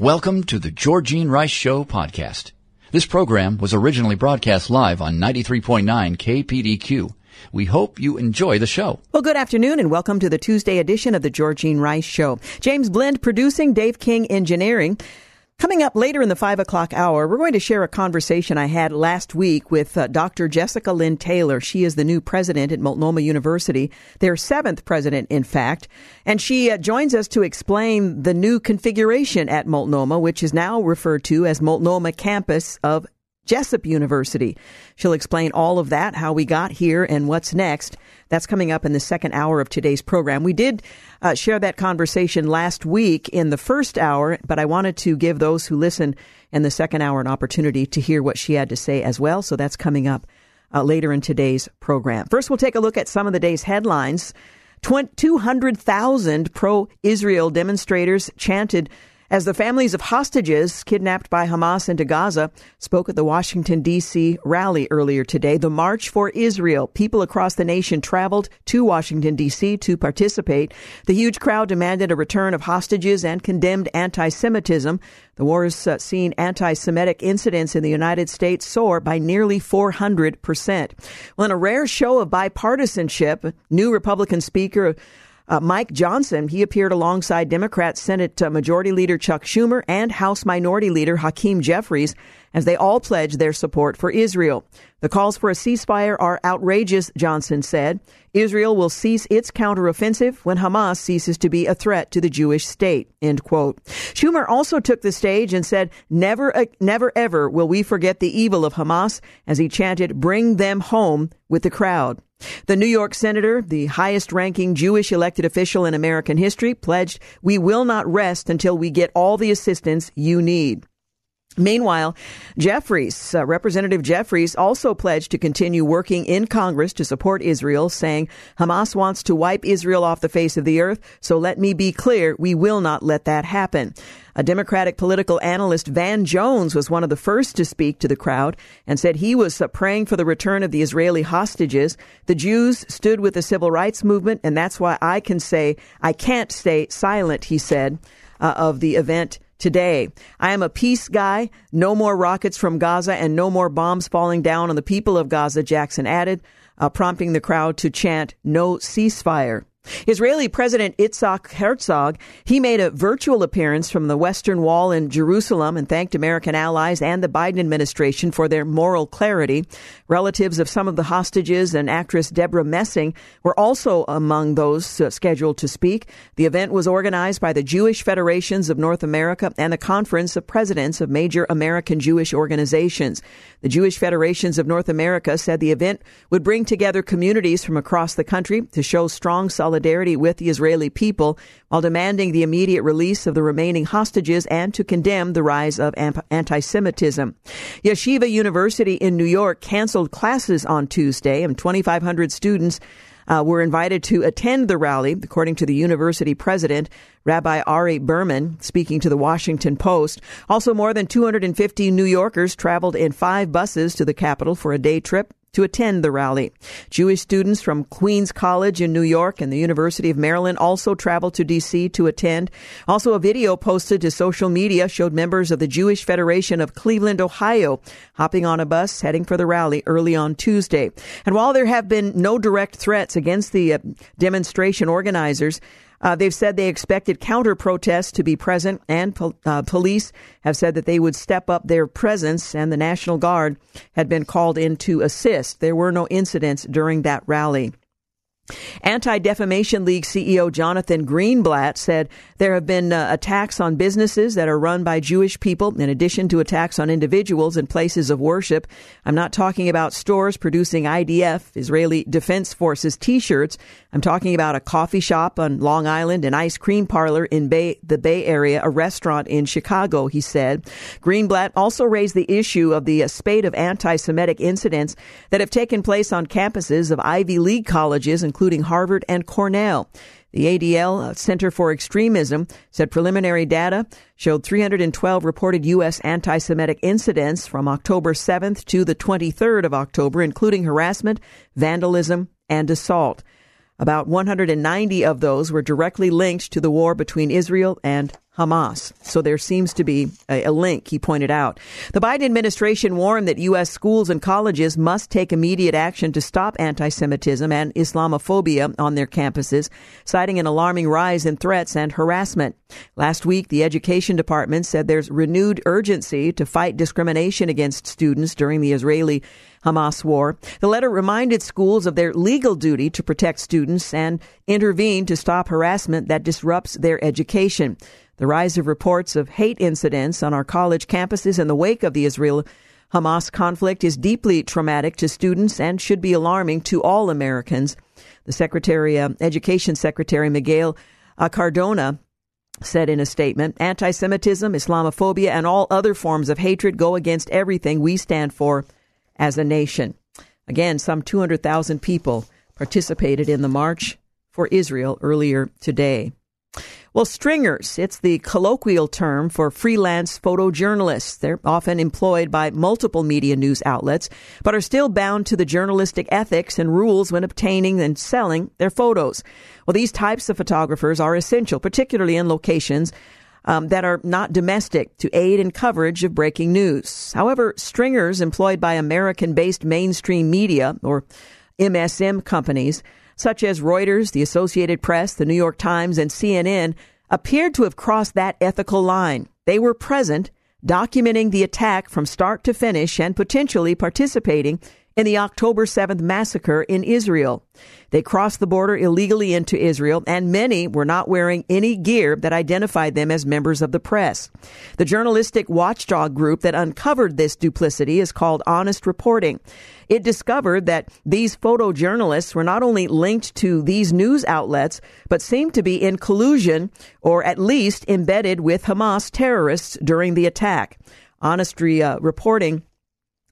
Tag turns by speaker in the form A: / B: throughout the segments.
A: Welcome to the Georgine Rice Show podcast. This program was originally broadcast live on 93.9 KPDQ. We hope you enjoy the show.
B: Well, good afternoon and welcome to the Tuesday edition of the Georgine Rice Show. James Blend producing, Dave King engineering. Coming up later in the five o'clock hour, we're going to share a conversation I had last week with uh, Dr. Jessica Lynn Taylor. She is the new president at Multnomah University, their seventh president, in fact. And she uh, joins us to explain the new configuration at Multnomah, which is now referred to as Multnomah Campus of Jessup University. She'll explain all of that, how we got here, and what's next. That's coming up in the second hour of today's program. We did uh, share that conversation last week in the first hour, but I wanted to give those who listen in the second hour an opportunity to hear what she had to say as well. So that's coming up uh, later in today's program. First, we'll take a look at some of the day's headlines. 200,000 pro Israel demonstrators chanted as the families of hostages kidnapped by Hamas into Gaza spoke at the Washington, D.C. rally earlier today, the March for Israel. People across the nation traveled to Washington, D.C. to participate. The huge crowd demanded a return of hostages and condemned anti Semitism. The war has uh, seen anti Semitic incidents in the United States soar by nearly 400%. Well, in a rare show of bipartisanship, new Republican Speaker uh, Mike Johnson, he appeared alongside Democrat Senate uh, Majority Leader Chuck Schumer and House Minority Leader Hakeem Jeffries as they all pledged their support for Israel. The calls for a ceasefire are outrageous, Johnson said. Israel will cease its counteroffensive when Hamas ceases to be a threat to the Jewish state. End quote. Schumer also took the stage and said, never, uh, never ever will we forget the evil of Hamas as he chanted, bring them home with the crowd. The New York senator, the highest ranking Jewish elected official in American history, pledged, We will not rest until we get all the assistance you need. Meanwhile, Jeffries, uh, Representative Jeffries, also pledged to continue working in Congress to support Israel, saying Hamas wants to wipe Israel off the face of the earth. So let me be clear, we will not let that happen. A Democratic political analyst, Van Jones, was one of the first to speak to the crowd and said he was uh, praying for the return of the Israeli hostages. The Jews stood with the civil rights movement, and that's why I can say I can't stay silent, he said, uh, of the event today. I am a peace guy. No more rockets from Gaza and no more bombs falling down on the people of Gaza, Jackson added, uh, prompting the crowd to chant no ceasefire. Israeli President Itzhak Herzog, he made a virtual appearance from the Western Wall in Jerusalem and thanked American allies and the Biden administration for their moral clarity. Relatives of some of the hostages and actress Debra Messing were also among those uh, scheduled to speak. The event was organized by the Jewish Federations of North America and the Conference of Presidents of Major American Jewish Organizations. The Jewish Federations of North America said the event would bring together communities from across the country to show strong solidarity solidarity with the Israeli people while demanding the immediate release of the remaining hostages and to condemn the rise of anti Semitism. Yeshiva University in New York canceled classes on Tuesday, and 2,500 students uh, were invited to attend the rally, according to the university president, Rabbi Ari Berman, speaking to the Washington Post. Also, more than 250 New Yorkers traveled in five buses to the capital for a day trip to attend the rally. Jewish students from Queens College in New York and the University of Maryland also traveled to D.C. to attend. Also, a video posted to social media showed members of the Jewish Federation of Cleveland, Ohio, hopping on a bus heading for the rally early on Tuesday. And while there have been no direct threats against the uh, demonstration organizers, uh, they've said they expected counter protests to be present, and uh, police have said that they would step up their presence, and the National Guard had been called in to assist. There were no incidents during that rally. Anti Defamation League CEO Jonathan Greenblatt said there have been uh, attacks on businesses that are run by Jewish people, in addition to attacks on individuals and places of worship. I'm not talking about stores producing IDF, Israeli Defense Forces t shirts. I'm talking about a coffee shop on Long Island, an ice cream parlor in Bay, the Bay Area, a restaurant in Chicago, he said. Greenblatt also raised the issue of the uh, spate of anti Semitic incidents that have taken place on campuses of Ivy League colleges, including including Harvard and Cornell. The ADL uh, Center for Extremism said preliminary data showed 312 reported U.S. anti Semitic incidents from October 7th to the 23rd of October, including harassment, vandalism, and assault. About 190 of those were directly linked to the war between Israel and Hamas. So there seems to be a, a, link, he pointed out. The Biden administration warned that U.S. schools and colleges must take immediate action to stop anti Semitism and Islamophobia on their campuses, citing an alarming rise in threats and harassment. Last week, the Education Department said there's renewed urgency to fight discrimination against students during the Israeli Hamas war. The letter reminded schools of their legal duty to protect students and intervene to stop harassment that disrupts their education. The rise of reports of hate incidents on our college campuses in the wake of the Israel Hamas conflict is deeply traumatic to students and should be alarming to all Americans. The Secretary, uh, Education Secretary Miguel Cardona said in a statement, anti-Semitism, Islamophobia, and all other forms of hatred go against everything we stand for as a nation. Again, some 200,000 people participated in the March for Israel earlier today. Well, stringers, it's the colloquial term for freelance photojournalists. They're often employed by multiple media news outlets, but are still bound to the journalistic ethics and rules when obtaining and selling their photos. Well, these types of photographers are essential, particularly in locations um, that are not domestic to aid in coverage of breaking news. However, stringers employed by American based mainstream media or MSM companies such as Reuters, the Associated Press, the New York Times, and CNN, appeared to have crossed that ethical line. They were present, documenting the attack from start to finish and potentially participating in the October 7th massacre in Israel. They crossed the border illegally into Israel, and many were not wearing any gear that identified them as members of the press. The journalistic watchdog group that uncovered this duplicity is called Honest Reporting. It discovered that these photojournalists were not only linked to these news outlets, but seemed to be in collusion or at least embedded with Hamas terrorists during the attack. Honestly, uh, reporting,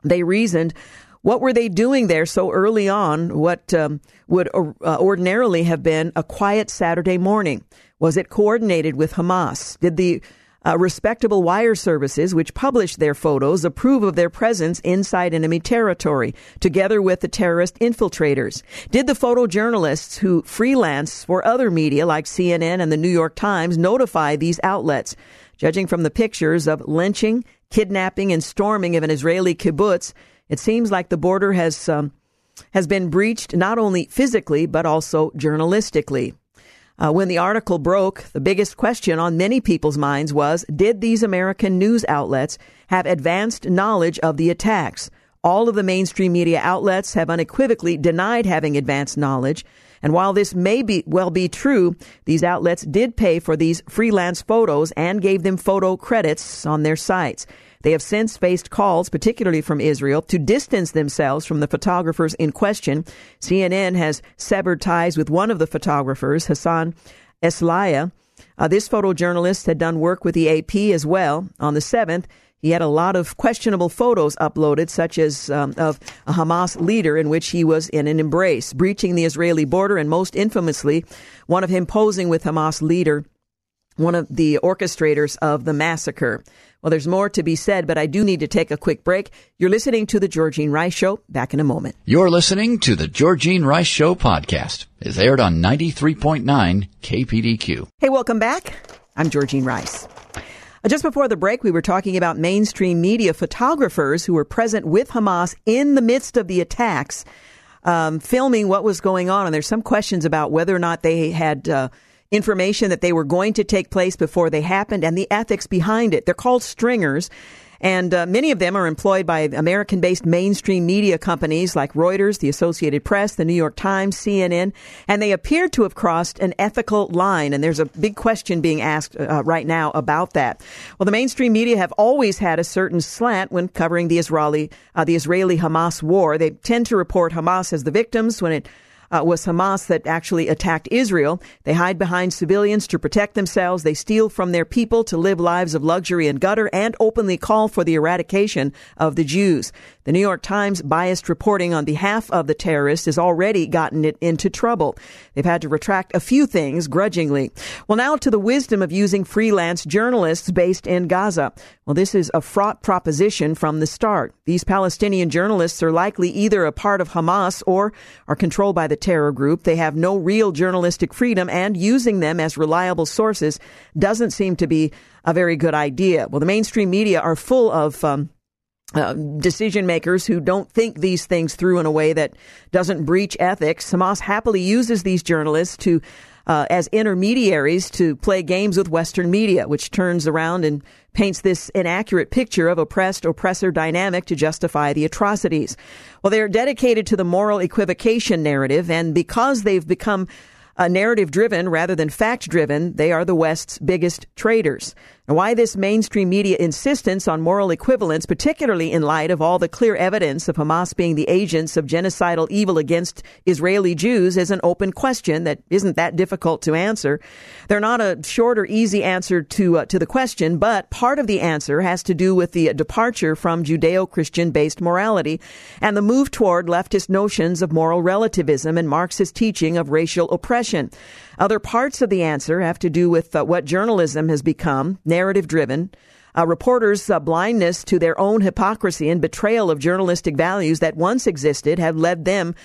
B: they reasoned what were they doing there so early on? What um, would uh, ordinarily have been a quiet Saturday morning? Was it coordinated with Hamas? Did the uh, respectable wire services, which published their photos, approve of their presence inside enemy territory, together with the terrorist infiltrators? Did the photojournalists who freelance for other media like CNN and the New York Times notify these outlets? Judging from the pictures of lynching, kidnapping, and storming of an Israeli kibbutz, it seems like the border has um, has been breached not only physically but also journalistically. Uh, when the article broke, the biggest question on many people's minds was Did these American news outlets have advanced knowledge of the attacks? All of the mainstream media outlets have unequivocally denied having advanced knowledge. And while this may be well be true, these outlets did pay for these freelance photos and gave them photo credits on their sites. They have since faced calls, particularly from Israel, to distance themselves from the photographers in question. CNN has severed ties with one of the photographers, Hassan Eslaiah. Uh, this photojournalist had done work with the AP as well. On the 7th, he had a lot of questionable photos uploaded, such as um, of a Hamas leader in which he was in an embrace, breaching the Israeli border, and most infamously, one of him posing with Hamas leader, one of the orchestrators of the massacre. Well, there's more to be said, but I do need to take a quick break. You're listening to The Georgine Rice Show. Back in a moment.
A: You're listening to The Georgine Rice Show podcast. It's aired on 93.9 KPDQ.
B: Hey, welcome back. I'm Georgine Rice. Uh, just before the break, we were talking about mainstream media photographers who were present with Hamas in the midst of the attacks, um, filming what was going on. And there's some questions about whether or not they had uh, information that they were going to take place before they happened and the ethics behind it. They're called stringers. And uh, many of them are employed by American based mainstream media companies like Reuters, the Associated Press, the New York Times, CNN, and they appear to have crossed an ethical line. And there's a big question being asked uh, right now about that. Well, the mainstream media have always had a certain slant when covering the Israeli, uh, the Israeli Hamas war. They tend to report Hamas as the victims when it uh, was Hamas that actually attacked Israel. They hide behind civilians to protect themselves. They steal from their people to live lives of luxury and gutter and openly call for the eradication of the Jews. The New York Times biased reporting on behalf of the terrorists has already gotten it into trouble. They've had to retract a few things grudgingly. Well, now to the wisdom of using freelance journalists based in Gaza. Well, this is a fraught proposition from the start. These Palestinian journalists are likely either a part of Hamas or are controlled by the terror group. They have no real journalistic freedom, and using them as reliable sources doesn't seem to be a very good idea. Well, the mainstream media are full of um, uh, decision makers who don't think these things through in a way that doesn't breach ethics. Hamas happily uses these journalists to uh, as intermediaries to play games with Western media, which turns around and paints this inaccurate picture of oppressed oppressor dynamic to justify the atrocities. Well, they are dedicated to the moral equivocation narrative, and because they've become uh, narrative driven rather than fact driven, they are the West's biggest traitors. And why this mainstream media insistence on moral equivalence, particularly in light of all the clear evidence of Hamas being the agents of genocidal evil against Israeli Jews, is an open question that isn't that difficult to answer. They're not a short or easy answer to uh, to the question, but part of the answer has to do with the departure from Judeo-Christian based morality and the move toward leftist notions of moral relativism and Marxist teaching of racial oppression. Other parts of the answer have to do with uh, what journalism has become, narrative driven. Uh, reporters' uh, blindness to their own hypocrisy and betrayal of journalistic values that once existed have led them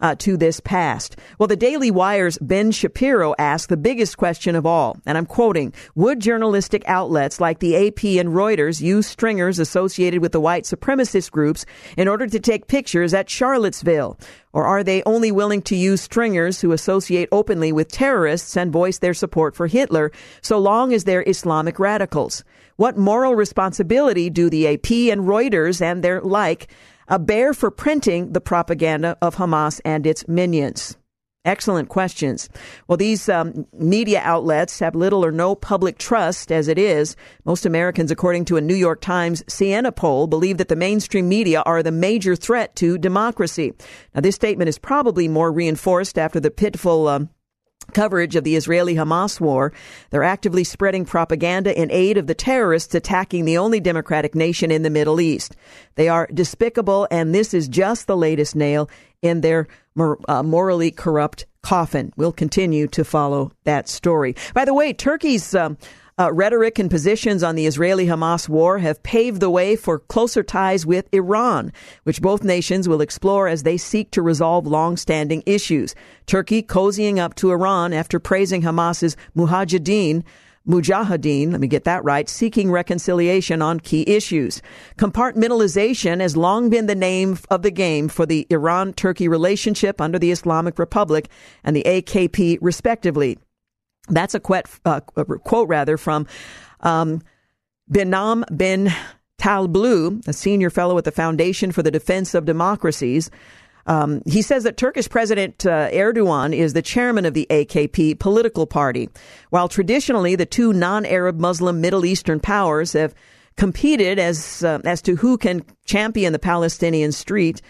B: uh, to this past. Well, the Daily Wire's Ben Shapiro asked the biggest question of all, and I'm quoting, would journalistic outlets like the AP and Reuters use stringers associated with the white supremacist groups in order to take pictures at Charlottesville? Or are they only willing to use stringers who associate openly with terrorists and voice their support for Hitler so long as they're Islamic radicals? What moral responsibility do the AP and Reuters and their like a bear for printing the propaganda of Hamas and its minions? Excellent questions. Well, these um, media outlets have little or no public trust as it is. Most Americans, according to a New York Times Siena poll, believe that the mainstream media are the major threat to democracy. Now, this statement is probably more reinforced after the pitiful um, coverage of the Israeli Hamas war. They're actively spreading propaganda in aid of the terrorists attacking the only democratic nation in the Middle East. They are despicable, and this is just the latest nail in their uh, morally corrupt coffin. We'll continue to follow that story. By the way, Turkey's um, uh, rhetoric and positions on the Israeli Hamas war have paved the way for closer ties with Iran, which both nations will explore as they seek to resolve long standing issues. Turkey cozying up to Iran after praising Hamas's Mujahideen. Mujahideen, let me get that right, seeking reconciliation on key issues. Compartmentalization has long been the name of the game for the Iran Turkey relationship under the Islamic Republic and the AKP, respectively. That's a quote, uh, quote rather from um, Behnam Ben Taleblu, a senior fellow at the Foundation for the Defense of Democracies. Um, he says that Turkish President uh, Erdogan is the chairman of the AKP political party. While traditionally the two non-Arab Muslim Middle Eastern powers have competed as uh, as to who can champion the Palestinian street,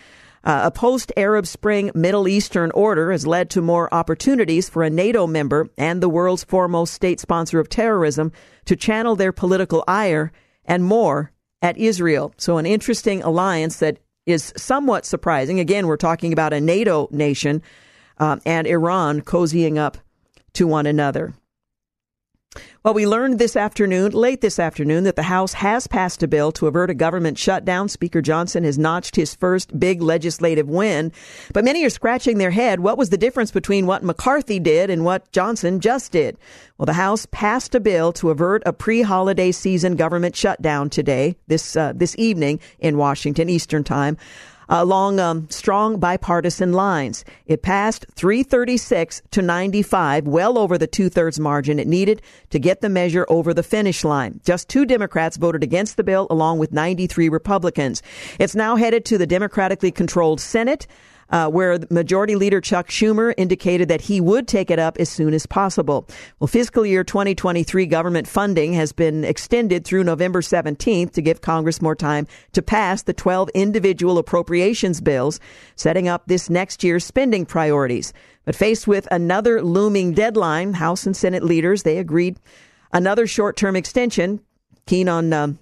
B: uh, a post Arab Spring Middle Eastern order has led to more opportunities for a NATO member and the world's foremost state sponsor of terrorism to channel their political ire and more at Israel. So, an interesting alliance that is somewhat surprising. Again, we're talking about a NATO nation uh, and Iran cozying up to one another. Well, we learned this afternoon, late this afternoon, that the House has passed a bill to avert a government shutdown. Speaker Johnson has notched his first big legislative win. But many are scratching their head. What was the difference between what McCarthy did and what Johnson just did? Well, the House passed a bill to avert a pre-holiday season government shutdown today, this uh, this evening in Washington Eastern Time. Along um, strong bipartisan lines. It passed 336 to 95, well over the two thirds margin it needed to get the measure over the finish line. Just two Democrats voted against the bill, along with 93 Republicans. It's now headed to the Democratically controlled Senate uh, where Majority Leader Chuck Schumer indicated that he would take it up as soon as possible. Well, fiscal year 2023 government funding has been extended through November 17th to give Congress more time to pass the 12 individual appropriations bills, setting up this next year's spending priorities. But faced with another looming deadline, House and Senate leaders, they agreed another short-term extension, keen on uh,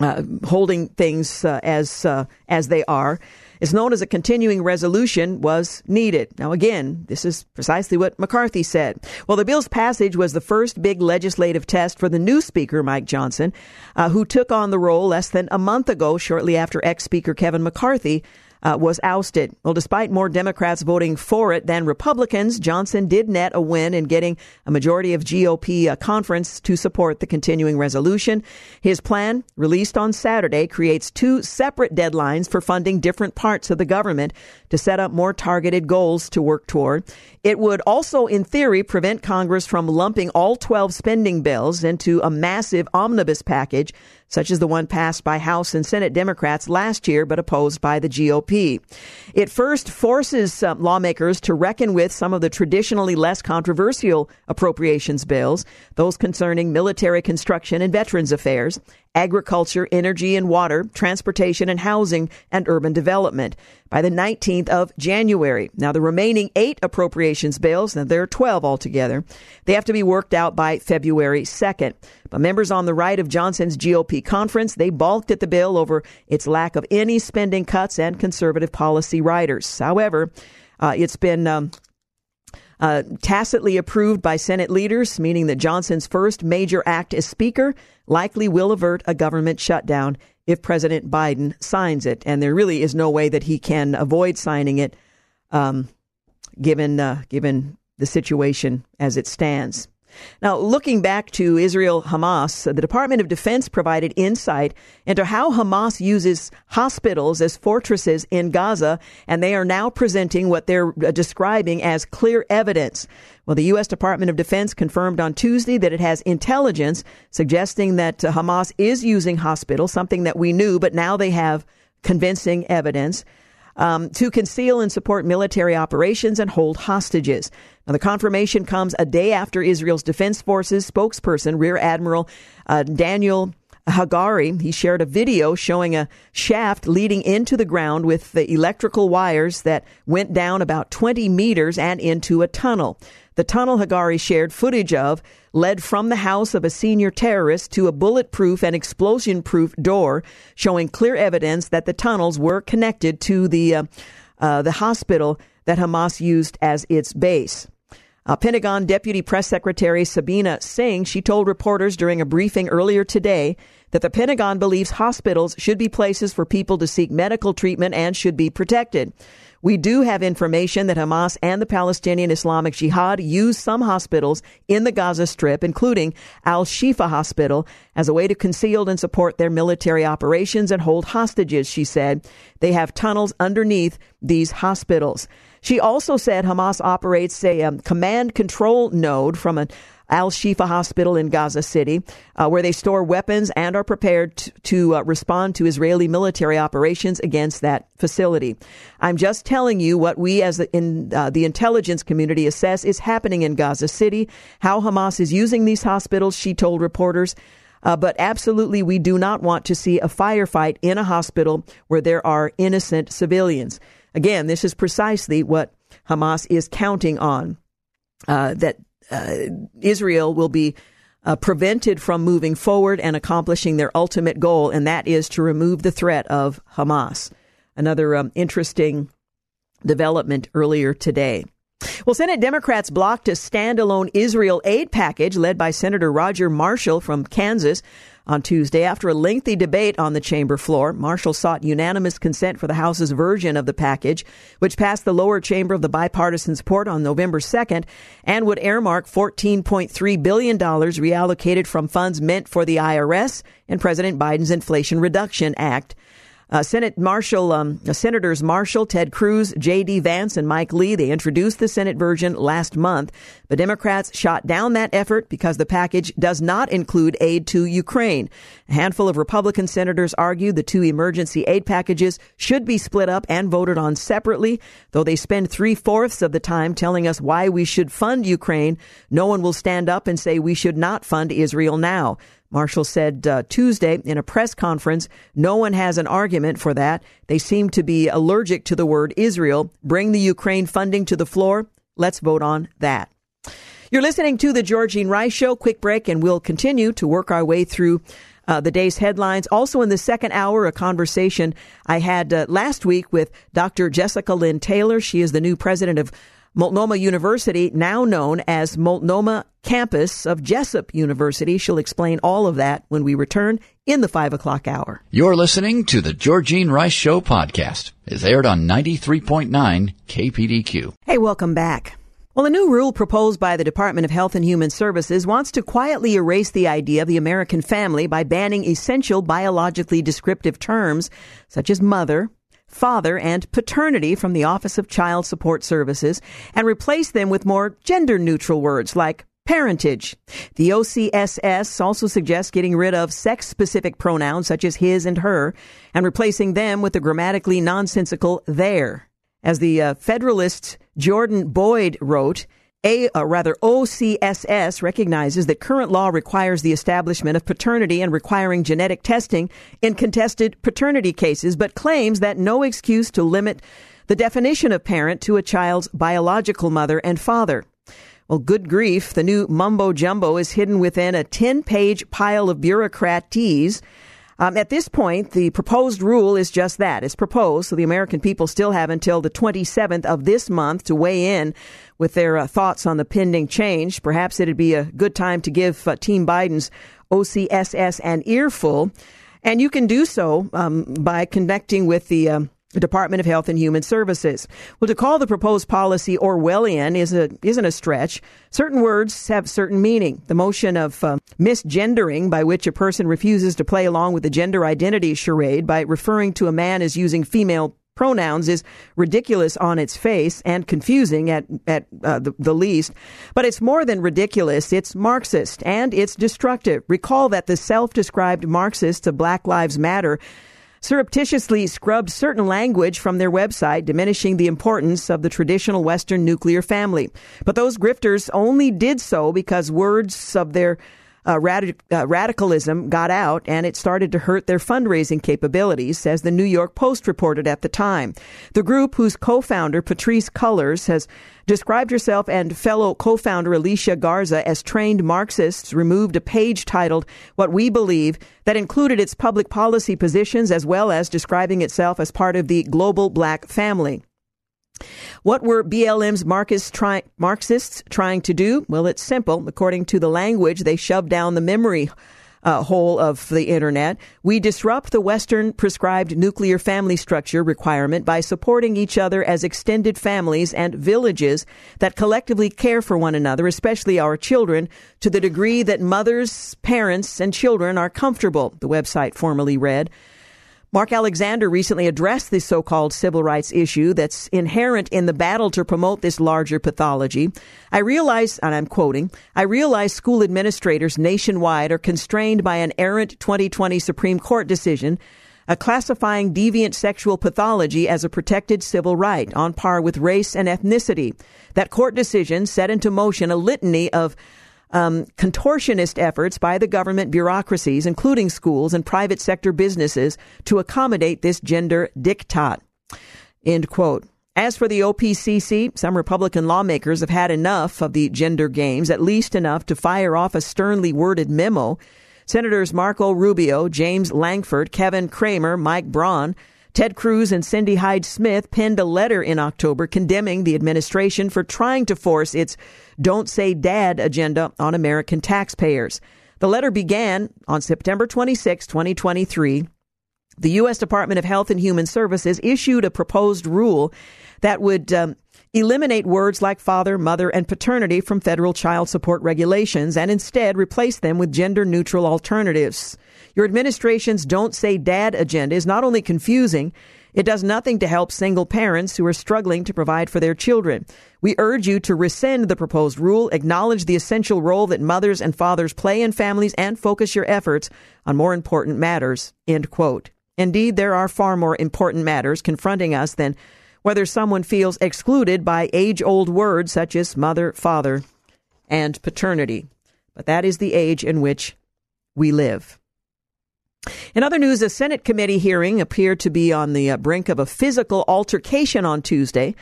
B: uh, holding things uh, as uh, as they are is known as a continuing resolution was needed. Now, again, this is precisely what McCarthy said. Well, the bill's passage was the first big legislative test for the new Speaker, Mike Johnson, uh, who took on the role less than a month ago, shortly after ex Speaker Kevin McCarthy uh, was ousted. Well, despite more Democrats voting for it than Republicans, Johnson did net a win in getting a majority of GOP uh, conference to support the continuing resolution. His plan, released on Saturday, creates two separate deadlines for funding different parts of the government to set up more targeted goals to work toward. It would also, in theory, prevent Congress from lumping all 12 spending bills into a massive omnibus package such as the one passed by House and Senate Democrats last year but opposed by the GOP. It first forces uh, lawmakers to reckon with some of the traditionally less controversial appropriations bills, those concerning military construction and veterans affairs, agriculture, energy and water, transportation and housing, and urban development by the 19th of January. Now, the remaining eight appropriations bills, and there are 12 altogether, they have to be worked out by February 2nd. But members on the right of Johnson's GOP conference, they balked at the bill over its lack of any spending cuts and conservative policy riders. However, uh, it's been um, uh, tacitly approved by Senate leaders, meaning that Johnson's first major act as Speaker likely will avert a government shutdown if President Biden signs it. And there really is no way that he can avoid signing it, um, given uh, given the situation as it stands. Now, looking back to Israel Hamas, the Department of Defense provided insight into how Hamas uses hospitals as fortresses in Gaza, and they are now presenting what they're uh, describing as clear evidence. Well, the U.S. Department of Defense confirmed on Tuesday that it has intelligence suggesting that Hamas is using hospitals, something that we knew, but now they have convincing evidence um, to conceal and support military operations and hold hostages. Now, the confirmation comes a day after Israel's Defense Forces spokesperson, Rear Admiral uh, Daniel Hagari, he shared a video showing a shaft leading into the ground with the electrical wires that went down about 20 meters and into a tunnel. The tunnel Hagari shared footage of led from the house of a senior terrorist to a bulletproof and explosion proof door, showing clear evidence that the tunnels were connected to the, uh, uh, the hospital that Hamas used as its base. Uh, Pentagon Deputy Press Secretary Sabrina Singh, she told reporters during a briefing earlier today that the Pentagon believes hospitals should be places for people to seek medical treatment and should be protected. We do have information that Hamas and the Palestinian Islamic Jihad use some hospitals in the Gaza Strip, including Al Shifa Hospital, as a way to conceal and support their military operations and hold hostages, she said. They have tunnels underneath these hospitals. She also said Hamas operates a um, command control node from an Al Shifa Hospital in Gaza City, uh, where they store weapons and are prepared to, uh, respond to Israeli military operations against that facility. I'm just telling you what we as the, in uh, the intelligence community assess is happening in Gaza City, how Hamas is using these hospitals, she told reporters. Uh, but absolutely, we do not want to see a firefight in a hospital where there are innocent civilians. Again, this is precisely what Hamas is counting on. Uh, that Israel will be uh, prevented from moving forward and accomplishing their ultimate goal, and that is to remove the threat of Hamas. Another um, interesting development earlier today. Well, Senate Democrats blocked a standalone Israel aid package led by Senator Roger Marshall from Kansas on Tuesday, after a lengthy debate on the chamber floor, Marshall sought unanimous consent for the House's version of the package, which passed the lower chamber of the bipartisan support on November 2nd and would earmark $14.3 billion reallocated from funds meant for the IRS and President Biden's Inflation Reduction Act. Uh, Senate Marshall, um, Senators Marshall, Ted Cruz, J.D. Vance, and Mike Lee, they introduced the Senate version last month, but Democrats shot down that effort because the package does not include aid to Ukraine. A handful of Republican senators argued the two emergency aid packages should be split up and voted on separately, though they spend three fourths of the time telling us why we should fund Ukraine. No one will stand up and say we should not fund Israel now. Marshall said uh, Tuesday in a press conference, no one has an argument for that. They seem to be allergic to the word Israel. Bring the Ukraine funding to the floor. Let's vote on that. You're listening to the Georgine Rice Show. Quick break, and we'll continue to work our way through uh, the day's headlines. Also, in the second hour, a conversation I had uh, last week with Dr. Jessica Lynn Taylor. She is the new president of Multnomah University, now known as Multnomah Campus of Jessup University. She'll explain all of that when we return in the 5 o'clock hour.
A: You're listening to the Georgine Rice Show podcast. It's aired on 93.9 KPDQ.
B: Hey, welcome back. Well, a new rule proposed by the Department of Health and Human Services wants to quietly erase the idea of the American family by banning essential biologically descriptive terms such as mother, father, and paternity from the Office of Child Support Services and replace them with more gender neutral words like parentage. The OCSS also suggests getting rid of sex specific pronouns such as his and her and replacing them with the grammatically nonsensical their. As the uh, Federalist Jordan Boyd wrote, a, uh, rather, OCSS recognizes that current law requires the establishment of paternity and requiring genetic testing in contested paternity cases, but claims that no excuse to limit the definition of parent to a child's biological mother and father. Well, good grief, the new mumbo jumbo is hidden within a 10 page pile of bureaucratese um, at this point, the proposed rule is just that. It's proposed, so the American people still have until the 27th of this month to weigh in with their uh, thoughts on the pending change. Perhaps it'd be a good time to give uh, Team Biden's OCSS an earful. And you can do so um, by connecting with the um, Department of Health and Human Services. Well, to call the proposed policy Orwellian is a, isn't a stretch. Certain words have certain meaning. The motion of uh, misgendering, by which a person refuses to play along with the gender identity charade by referring to a man as using female pronouns is ridiculous on its face and confusing at, at uh, the, the least. But it's more than ridiculous. It's Marxist and it's destructive. Recall that the self-described Marxists of Black Lives Matter surreptitiously scrubbed certain language from their website, diminishing the importance of the traditional Western nuclear family. But those grifters only did so because words of their uh, uh, radicalism got out and it started to hurt their fundraising capabilities, as the New York Post reported at the time. The group, whose co-founder Patrisse Cullors has described herself and fellow co-founder Alicia Garza as trained Marxists, removed a page titled "What We Believe" that included its public policy positions as well as describing itself as part of the global black family. What were BLM's try- Marxists trying to do? Well, it's simple. According to the language they shoved down the memory uh, hole of the internet, we disrupt the Western prescribed nuclear family structure requirement by supporting each other as extended families and villages that collectively care for one another, especially our children, to the degree that mothers, parents, and children are comfortable, the website formally read. Mark Alexander recently addressed this so-called civil rights issue that's inherent in the battle to promote this larger pathology. I realize, and I'm quoting, I realize school administrators nationwide are constrained by an errant 2020 Supreme Court decision uh, classifying deviant sexual pathology as a protected civil right on par with race and ethnicity. That court decision set into motion a litany of um, contortionist efforts by the government bureaucracies, including schools and private sector businesses, to accommodate this gender diktat. End quote. As for the OPCC, some Republican lawmakers have had enough of the gender games, at least enough to fire off a sternly worded memo. Senators Marco Rubio, James Lankford, Kevin Cramer, Mike Braun, Ted Cruz and Cindy Hyde Smith penned a letter in October condemning the administration for trying to force its Don't Say Dad agenda on American taxpayers. The letter began on September 26, 2023. The U.S. Department of Health and Human Services issued a proposed rule that would um, eliminate words like father, mother, and paternity from federal child support regulations and instead replace them with gender neutral alternatives. Your administration's Don't Say Dad agenda is not only confusing, it does nothing to help single parents who are struggling to provide for their children. We urge you to rescind the proposed rule, acknowledge the essential role that mothers and fathers play in families, and focus your efforts on more important matters. End quote. Indeed, there are far more important matters confronting us than whether someone feels excluded by age old words such as mother, father, and paternity. But that is the age in which we live. In other news, a Senate committee hearing appeared to be on the uh, brink of a physical altercation on Tuesday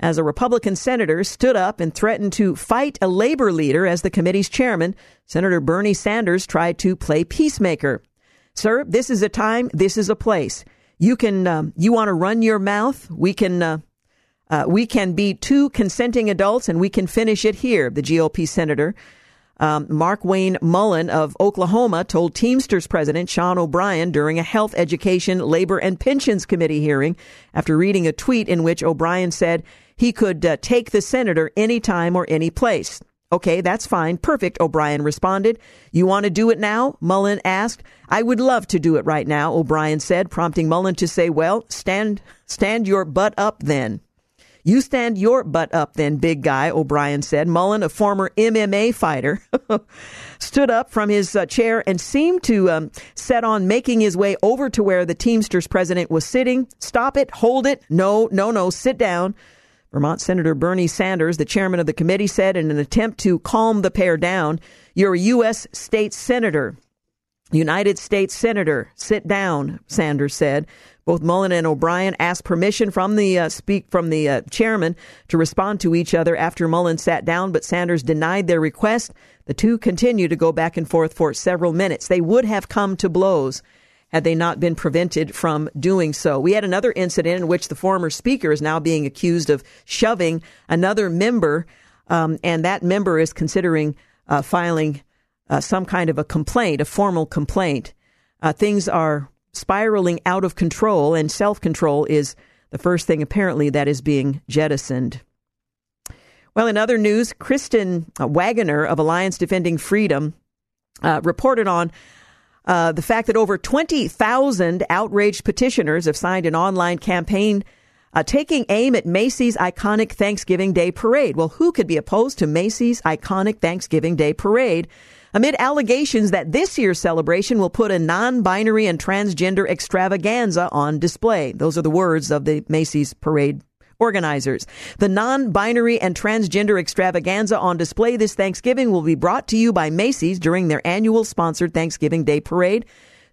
B: as a Republican senator stood up and threatened to fight a labor leader as the committee's chairman, Senator Bernie Sanders, tried to play peacemaker. Sir, this is a time, this is a place. You can, um, you want to run your mouth? We can, uh, uh, we can be two consenting adults and we can finish it here, the GOP senator um, Markwayne Mullin of Oklahoma told Teamsters President Sean O'Brien during a Health, Education, Labor, and Pensions Committee hearing after reading a tweet in which O'Brien said he could uh, take the senator anytime or any place. Okay, that's fine. Perfect, O'Brien responded. You want to do it now? Mullin asked. I would love to do it right now, O'Brien said, prompting Mullin to say, well, stand, stand your butt up then. You stand your butt up then, big guy, O'Brien said. Mullin, a former MMA fighter, stood up from his uh, chair and seemed to um, set on making his way over to where the Teamsters president was sitting. Stop it, hold it. No, no, no, sit down. Vermont Senator Bernie Sanders, the chairman of the committee, said in an attempt to calm the pair down, You're a U.S. state senator. United States Senator, sit down, Sanders said. Both Mullin and O'Brien asked permission from the uh, speak from the uh, chairman to respond to each other after Mullin sat down, but Sanders denied their request. The two continued to go back and forth for several minutes. They would have come to blows had they not been prevented from doing so. We had another incident in which the former speaker is now being accused of shoving another member, um, and that member is considering uh, filing uh, some kind of a complaint, a formal complaint. Uh, things are spiraling out of control, and self control is the first thing apparently that is being jettisoned. Well, in other news, Kristen Waggoner of Alliance Defending Freedom uh, reported on uh, the fact that over 20,000 outraged petitioners have signed an online campaign uh, taking aim at Macy's iconic Thanksgiving Day parade. Well, who could be opposed to Macy's iconic Thanksgiving Day parade? Amid allegations that this year's celebration will put a non binary and transgender extravaganza on display. Those are the words of the Macy's parade organizers. The non binary and transgender extravaganza on display this Thanksgiving will be brought to you by Macy's during their annual sponsored Thanksgiving Day parade.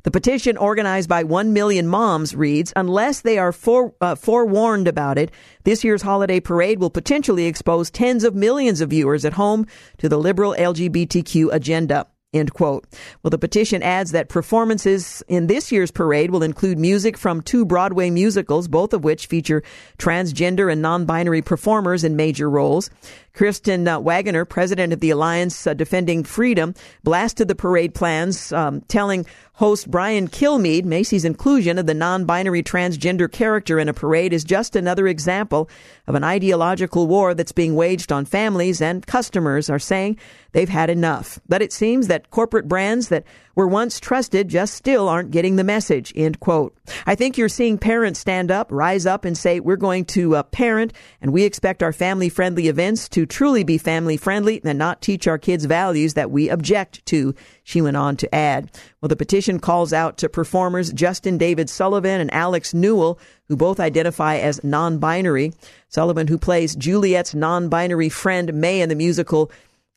B: The petition organized by 1 million moms reads, unless they are fore, uh, forewarned about it, this year's holiday parade will potentially expose tens of millions of viewers at home to the liberal LGBTQ agenda. End quote. Well, the petition adds that performances in this year's parade will include music from two Broadway musicals, both of which feature transgender and non-binary performers in major roles. Kristen uh, Waggoner, president of the Alliance uh, Defending Freedom, blasted the parade plans, um, telling host Brian Kilmeade Macy's inclusion of the non-binary transgender character in a parade is just another example of an ideological war that's being waged on families and customers are saying they've had enough. But it seems that corporate brands that were once trusted just still aren't getting the message. End quote. I think you're seeing parents stand up, rise up and say, we're going to uh, parent and we expect our family friendly events to truly be family friendly and not teach our kids values that we object to. She went on to add, well, the petition calls out to performers Justin David Sullivan and Alex Newell, who both identify as non-binary. Sullivan, who plays Juliet's non-binary friend May in the musical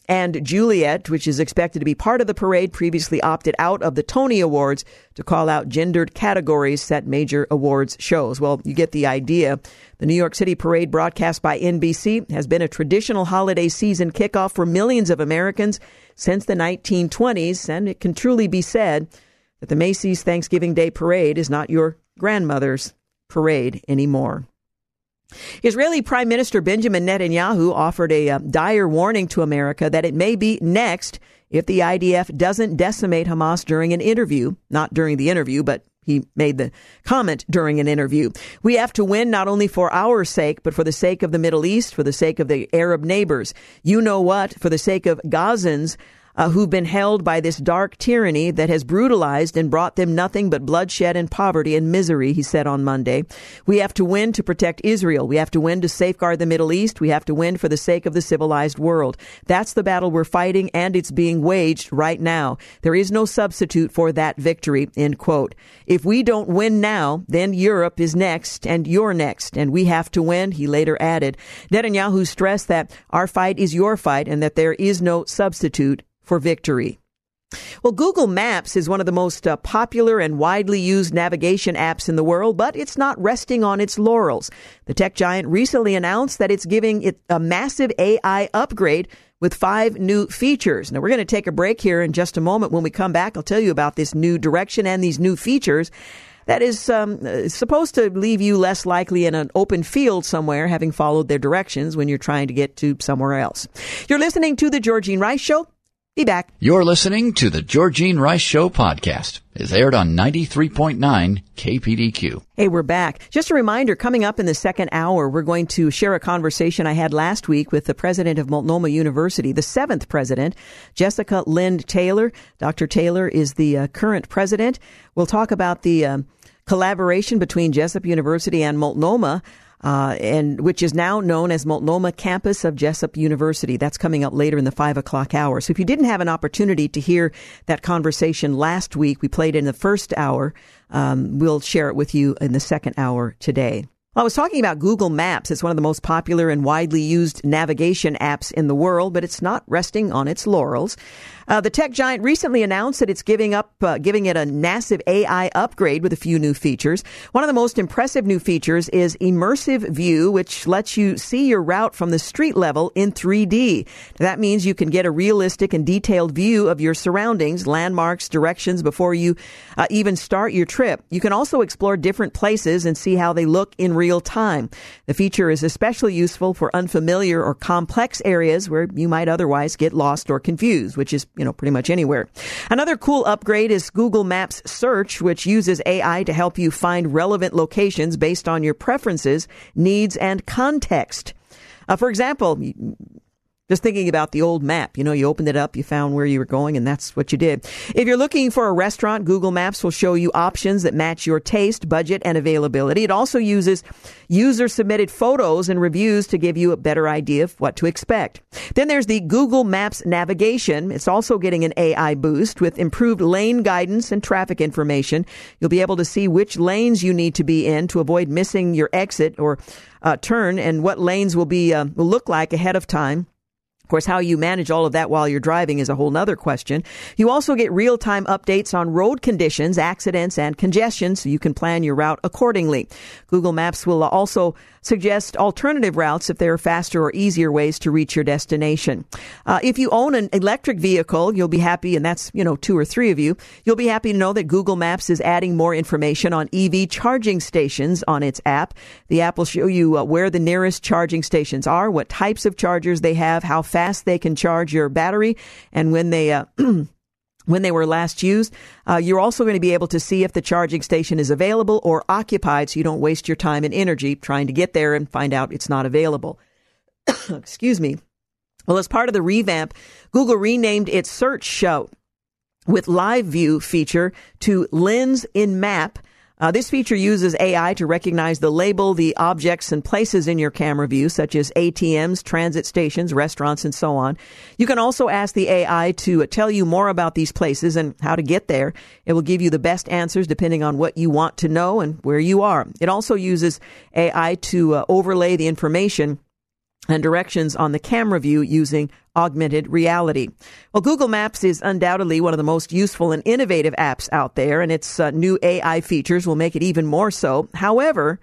B: and Juliet, which is expected to be part of the parade, previously opted out of the Tony Awards to call out gendered categories set major awards shows. Well, you get the idea. The New York City parade, broadcast by NBC, has been a traditional holiday season kickoff for millions of Americans since the 1920s, and it can truly be said that the Macy's Thanksgiving Day parade is not your grandmother's parade anymore. Israeli Prime Minister Benjamin Netanyahu offered a uh, dire warning to America that it may be next if the IDF doesn't decimate Hamas during an interview. Not during the interview, but he made the comment during an interview. We have to win not only for our sake, but for the sake of the Middle East, for the sake of the Arab neighbors. You know what? For the sake of Gazans, uh, who've been held by this dark tyranny that has brutalized and brought them nothing but bloodshed and poverty and misery, he said on Monday. We have to win to protect Israel. We have to win to safeguard the Middle East. We have to win for the sake of the civilized world. That's the battle we're fighting, and it's being waged right now. There is no substitute for that victory, end quote. If we don't win now, then Europe is next, and you're next, and we have to win, he later added. Netanyahu stressed that our fight is your fight and that there is no substitute for victory. Well, Google Maps is one of the most uh, popular and widely used navigation apps in the world, but it's not resting on its laurels. The tech giant recently announced that it's giving it a massive AI upgrade with five new features. Now, we're going to take a break here in just a moment. When we come back, I'll tell you about this new direction and these new features that is um, supposed to leave you less likely in an open field somewhere, having followed their directions when you're trying to get to somewhere else. You're listening to The Georgine Rice Show. Be back.
A: You're listening to the Georgine Rice Show podcast. It's aired on 93.9 KPDQ.
B: Hey, we're back. Just a reminder, coming up in the second hour, we're going to share a conversation I had last week with the president of Multnomah University, the seventh president, Jessica Lynn Taylor. Dr. Taylor is the uh, current president. We'll talk about the uh, collaboration between Jessup University and Multnomah uh, and which is now known as Multnomah Campus of Jessup University. That's coming up later in the five o'clock hour. So if you didn't have an opportunity to hear that conversation last week, we played in the first hour. Um, we'll share it with you in the second hour today. I was talking about Google Maps. It's one of the most popular and widely used navigation apps in the world, but it's not resting on its laurels. Uh, the tech giant recently announced that it's giving up, uh, giving it a massive AI upgrade with a few new features. One of the most impressive new features is immersive view, which lets you see your route from the street level in 3D. That means you can get a realistic and detailed view of your surroundings, landmarks, directions before you uh, even start your trip. You can also explore different places and see how they look in real time. The feature is especially useful for unfamiliar or complex areas where you might otherwise get lost or confused, which is you know, pretty much anywhere. Another cool upgrade is Google Maps Search, which uses AI to help you find relevant locations based on your preferences, needs, and context. Uh, for example, just thinking about the old map, you know, you opened it up, you found where you were going, and that's what you did. If you're looking for a restaurant, Google Maps will show you options that match your taste, budget, and availability. It also uses user submitted photos and reviews to give you a better idea of what to expect. Then there's the Google Maps navigation. It's also getting an AI boost with improved lane guidance and traffic information. You'll be able to see which lanes you need to be in to avoid missing your exit or uh, turn and what lanes will be uh, will look like ahead of time. Of course, how you manage all of that while you're driving is a whole nother question. You also get real time updates on road conditions, accidents, and congestion so you can plan your route accordingly. Google Maps will also suggest alternative routes if there are faster or easier ways to reach your destination. Uh, if you own an electric vehicle, you'll be happy, and that's, you know, two or three of you, you'll be happy to know that Google Maps is adding more information on EV charging stations on its app. The app will show you uh, where the nearest charging stations are, what types of chargers they have, how fast they can charge your battery, and when they, uh, when they were last used. Uh, you're also going to be able to see if the charging station is available or occupied so you don't waste your time and energy trying to get there and find out it's not available. Excuse me. Well, as part of the revamp, Google renamed its search show with live view feature to Lens in Map uh, this feature uses AI to recognize the label, the objects and places in your camera view, such as ATMs, transit stations, restaurants, and so on. You can also ask the AI to tell you more about these places and how to get there. It will give you the best answers depending on what you want to know and where you are. It also uses AI to uh, overlay the information and directions on the camera view using augmented reality. Well, Google Maps is undoubtedly one of the most useful and innovative apps out there, and its uh, new AI features will make it even more so. However,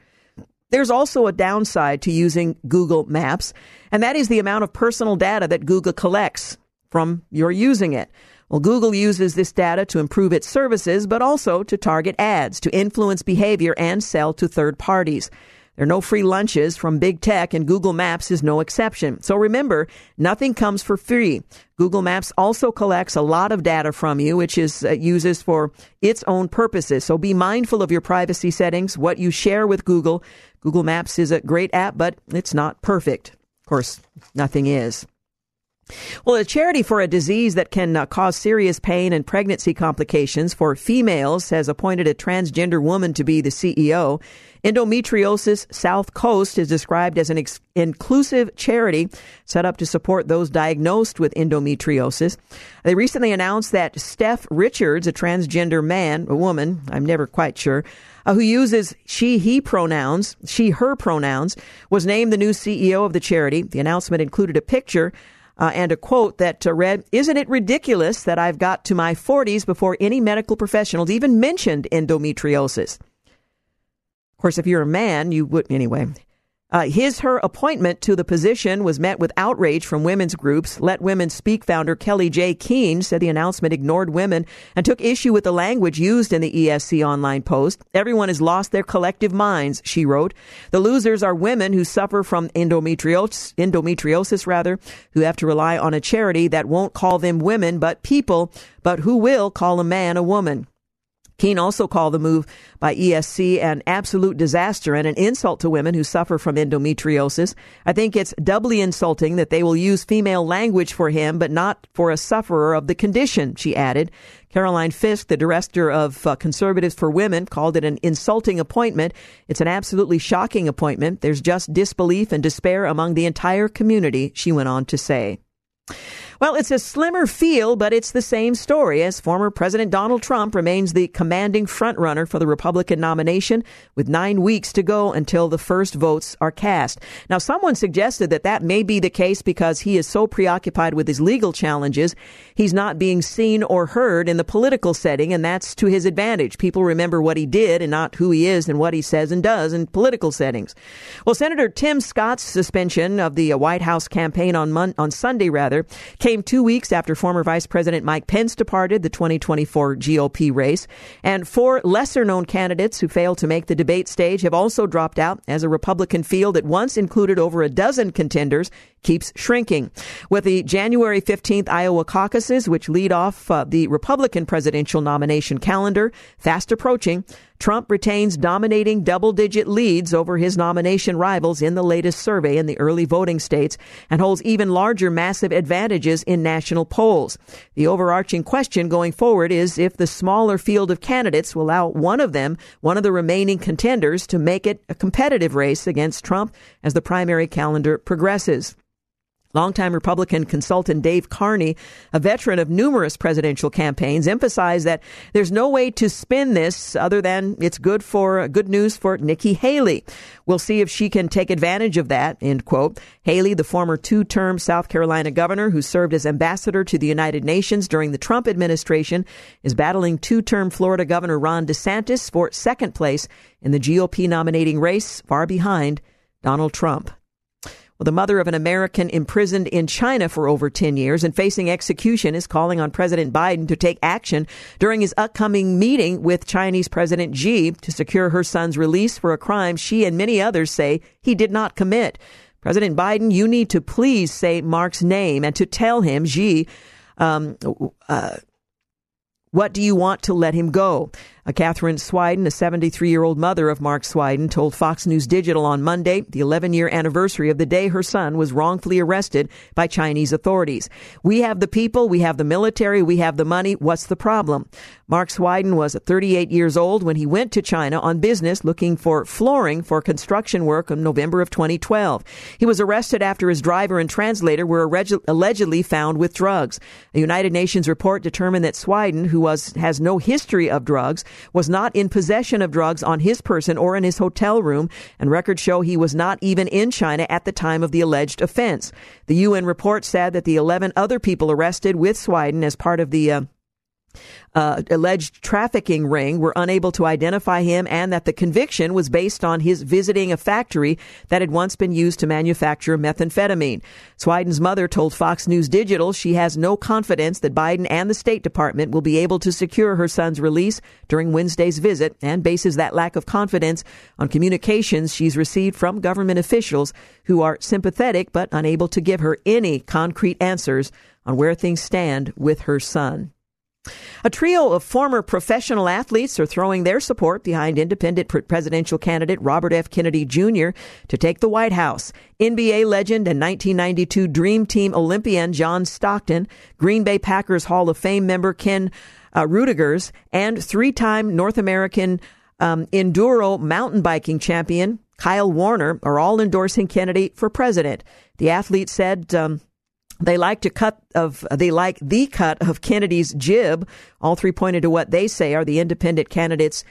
B: there's also a downside to using Google Maps, and that is the amount of personal data that Google collects from your using it. Well, Google uses this data to improve its services, but also to target ads, to influence behavior, and sell to third parties. There are no free lunches from big tech, and Google Maps is no exception. So remember, nothing comes for free. Google Maps also collects a lot of data from you, which is uh, uses for its own purposes. So be mindful of your privacy settings, what you share with Google. Google Maps is a great app, but it's not perfect. Of course, nothing is. Well, a charity for a disease that can uh, cause serious pain and pregnancy complications for females has appointed a transgender woman to be the CEO. Endometriosis South Coast is described as an ex- inclusive charity set up to support those diagnosed with endometriosis. They recently announced that Steph Richards, a transgender man, a woman, I'm never quite sure, uh, who uses she, he pronouns, she, her pronouns, was named the new CEO of the charity. The announcement included a picture uh, and a quote that uh, read, Isn't it ridiculous that I've got to my 40s before any medical professionals even mentioned endometriosis? Of course, if you're a man, you would, anyway. Uh, his her appointment to the position was met with outrage from women's groups. Let Women Speak founder Kellie-Jay Keen said the announcement ignored women and took issue with the language used in the ESC online post. Everyone has lost their collective minds, she wrote. The losers are women who suffer from endometriosis, endometriosis rather, who have to rely on a charity that won't call them women but people, but who will call a man a woman. Keen also called the move by ESC an absolute disaster and an insult to women who suffer from endometriosis. I think it's doubly insulting that they will use female language for him, but not for a sufferer of the condition, she added. Caroline ffiske, the director of uh, Conservatives for Women, called it an insulting appointment. It's an absolutely shocking appointment. There's just disbelief and despair among the entire community, she went on to say. Well, it's a slimmer feel, but it's the same story as former President Donald Trump remains the commanding frontrunner for the Republican nomination with nine weeks to go until the first votes are cast. Now, someone suggested that that may be the case because he is so preoccupied with his legal challenges, he's not being seen or heard in the political setting, and that's to his advantage. People remember what he did and not who he is and what he says and does in political settings. Well, Senator Tim Scott's suspension of the White House campaign on Mon- on Sunday rather came two weeks after former Vice President Mike Pence departed the 2024 GOP race. And four lesser known candidates who failed to make the debate stage have also dropped out as a Republican field that once included over a dozen contenders keeps shrinking. With the January 15th Iowa caucuses, which lead off uh, the Republican presidential nomination calendar, fast approaching, Trump retains dominating double digit leads over his nomination rivals in the latest survey in the early voting states and holds even larger massive advantages in national polls. The overarching question going forward is if the smaller field of candidates will allow one of them, one of the remaining contenders, to make it a competitive race against Trump as the primary calendar progresses. Longtime Republican consultant Dave Carney, a veteran of numerous presidential campaigns, emphasized that there's no way to spin this other than it's good for good news for Nikki Haley. We'll see if she can take advantage of that. End quote. Haley, the former two-term South Carolina governor who served as ambassador to the United Nations during the Trump administration, is battling two-term Florida Governor Ron DeSantis for second place in the GOP nominating race, far behind Donald Trump. Well, the mother of an American imprisoned in China for over 10 years and facing execution is calling on President Biden to take action during his upcoming meeting with Chinese President Xi to secure her son's release for a crime she and many others say he did not commit. President Biden, you need to please say Mark's name and to tell him Xi um, uh, what do you want to let him go? A Catherine Swidan, a 73 year old mother of Mark Swidan, told Fox News Digital on Monday, the 11 year anniversary of the day her son was wrongfully arrested by Chinese authorities. We have the people, we have the military, we have the money. What's the problem? Mark Swidan was 38 years old when he went to China on business looking for flooring for construction work in November of 2012. He was arrested after his driver and translator were allegedly found with drugs. A United Nations report determined that Swidan, who was, has no history of drugs, was not in possession of drugs on his person or in his hotel room, and records show he was not even in China at the time of the alleged offense. The UN report said that the 11 other people arrested with Swidan as part of the uh, uh, alleged trafficking ring were unable to identify him and that the conviction was based on his visiting a factory that had once been used to manufacture methamphetamine. Swidan's mother told Fox News Digital she has no confidence that Biden and the State Department will be able to secure her son's release during Wednesday's visit and bases that lack of confidence on communications she's received from government officials who are sympathetic but unable to give her any concrete answers on where things stand with her son. A trio of former professional athletes are throwing their support behind independent presidential candidate Robert F. Kennedy Jr. to take the White House. NBA legend and 1992 Dream Team Olympian John Stockton, Green Bay Packers Hall of Fame member Ken uh, Ruettgers, and three-time North American um, enduro mountain biking champion Kyle Warner are all endorsing Kennedy for president. The athlete said. Um, they like to cut of they like the cut of Kennedy's jib. All three pointed to what they say are the independent candidates'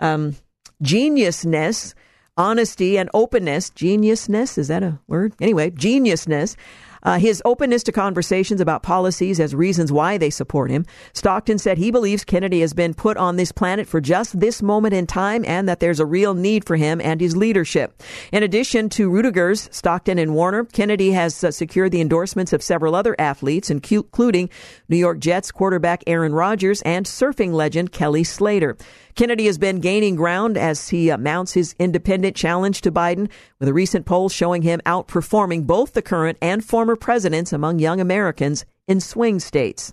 B: um, geniusness, honesty, and openness. Geniusness is that a word? Anyway, geniusness. Uh, his openness to conversations about policies as reasons why they support him. Stockton said he believes Kennedy has been put on this planet for just this moment in time and that there's a real need for him and his leadership. In addition to Ruettgers, Stockton, and Warner, Kennedy has uh, secured the endorsements of several other athletes, including New York Jets quarterback Aaron Rodgers and surfing legend Kelly Slater. Kennedy has been gaining ground as he uh, mounts his independent challenge to Biden, with a recent poll showing him outperforming both the current and former presidents among young Americans in swing states.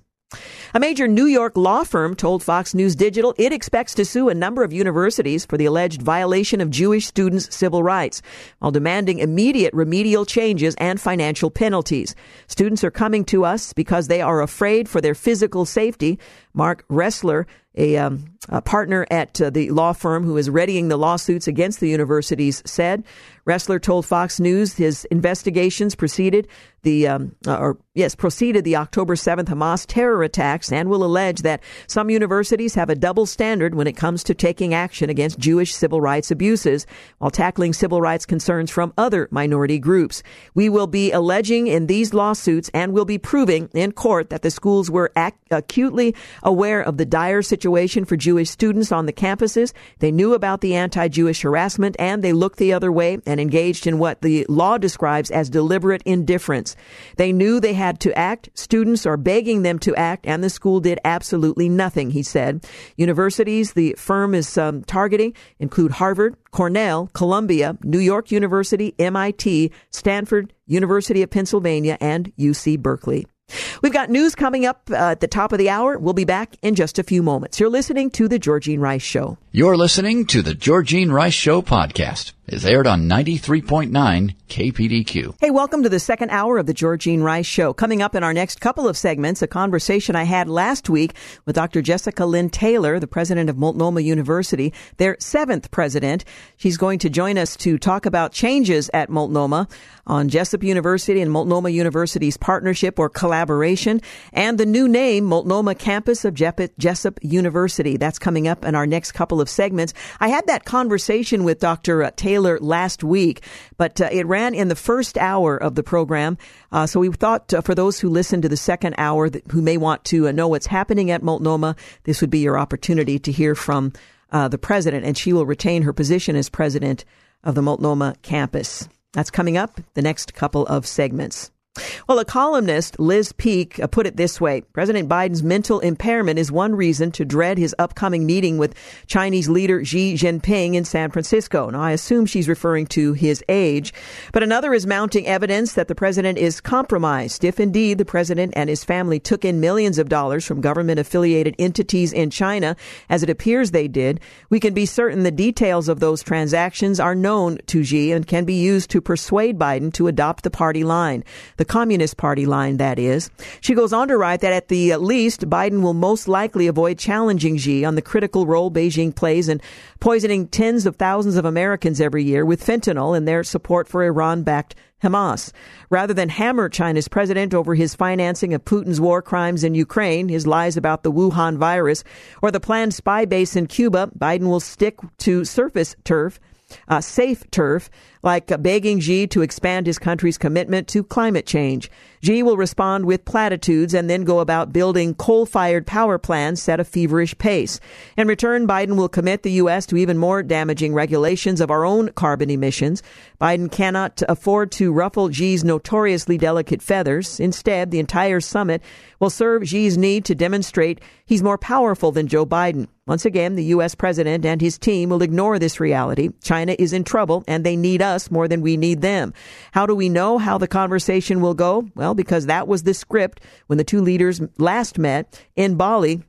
B: A major New York law firm told Fox News Digital it expects to sue a number of universities for the alleged violation of Jewish students' civil rights, while demanding immediate remedial changes and financial penalties. Students are coming to us because they are afraid for their physical safety. Mark Ressler, a, um, a partner at uh, the law firm who is readying the lawsuits against the universities, said. Ressler told Fox News his investigations proceeded the um, uh, or yes proceeded the October 7th Hamas terror attacks and will allege that some universities have a double standard when it comes to taking action against Jewish civil rights abuses while tackling civil rights concerns from other minority groups. We will be alleging in these lawsuits and will be proving in court that the schools were ac- acutely aware of the dire situation for Jewish students on the campuses. They knew about the anti-Jewish harassment and they looked the other way and engaged in what the law describes as deliberate indifference. They knew they had to act. Students are begging them to act and the school did absolutely nothing, he said. Universities the firm is um, targeting include Harvard, Cornell, Columbia, New York University, MIT, Stanford, University of Pennsylvania, and UC Berkeley. We've got news coming up uh, at the top of the hour. We'll be back in just a few moments. You're listening to The Georgine Rice Show.
A: You're listening to The Georgine Rice Show podcast. It's aired on 93.9 KPDQ.
B: Hey, welcome to the second hour of the Georgine Rice Show. Coming up in our next couple of segments, a conversation I had last week with Dr. Jessica Lynn Taylor, the president of Multnomah University, their seventh president. She's going to join us to talk about changes at Multnomah on Jessup University and Multnomah University's partnership or collaboration and the new name, Multnomah Campus of Jessup University. That's coming up in our next couple of segments. I had that conversation with Dr. Taylor last week, but uh, it ran in the first hour of the program. Uh, so we thought uh, for those who listen to the second hour that, who may want to uh, know what's happening at Multnomah, this would be your opportunity to hear from uh, the president, and she will retain her position as president of the Multnomah campus. That's coming up the next couple of segments. Well, a columnist, Liz Peek, uh, put it this way President Biden's mental impairment is one reason to dread his upcoming meeting with Chinese leader Xi Jinping in San Francisco. Now, I assume she's referring to his age, but another is mounting evidence that the president is compromised. If indeed the president and his family took in millions of dollars from government affiliated entities in China, as it appears they did, we can be certain the details of those transactions are known to Xi and can be used to persuade Biden to adopt the party line. The the Communist Party line, that is. She goes on to write that at the least, Biden will most likely avoid challenging Xi on the critical role Beijing plays in poisoning tens of thousands of Americans every year with fentanyl and their support for Iran backed Hamas. Rather than hammer China's president over his financing of Putin's war crimes in Ukraine, his lies about the Wuhan virus, or the planned spy base in Cuba, Biden will stick to surface turf uh, safe turf, like begging Xi to expand his country's commitment to climate change. Xi will respond with platitudes and then go about building coal fired power plants at a feverish pace. In return, Biden will commit the U.S. to even more damaging regulations of our own carbon emissions. Biden cannot afford to ruffle Xi's notoriously delicate feathers. Instead, the entire summit will serve Xi's need to demonstrate he's more powerful than Joe Biden. Once again, the U.S. president and his team will ignore this reality. China is in trouble and they need us more than we need them. How do we know how the conversation will go? Well, because that was the script when the two leaders last met in Bali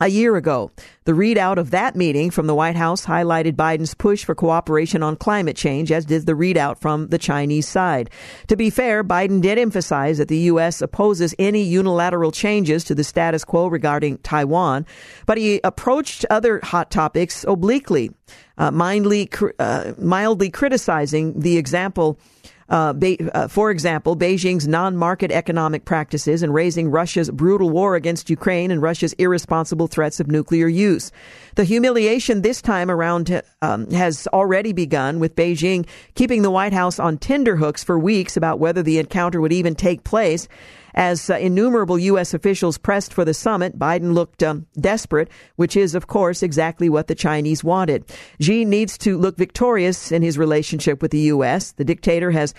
B: a year ago. The readout of that meeting from the White House highlighted Biden's push for cooperation on climate change, as did the readout from the Chinese side. To be fair, Biden did emphasize that the U.S. opposes any unilateral changes to the status quo regarding Taiwan, but he approached other hot topics obliquely, uh, mildly, uh, mildly criticizing the example uh, Be- uh, for example, Beijing's non market economic practices and raising Russia's brutal war against Ukraine and Russia's irresponsible threats of nuclear use. The humiliation this time around um, has already begun, with Beijing keeping the White House on tenderhooks for weeks about whether the encounter would even take place. As uh, innumerable U.S. officials pressed for the summit, Biden looked um, desperate, which is, of course, exactly what the Chinese wanted. Xi needs to look victorious in his relationship with the U.S. The dictator has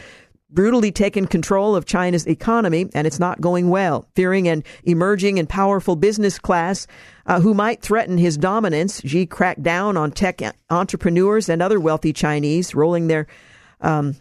B: brutally taken control of China's economy, and it's not going well. Fearing an emerging and powerful business class uh, who might threaten his dominance, Xi cracked down on tech entrepreneurs and other wealthy Chinese, rolling their um,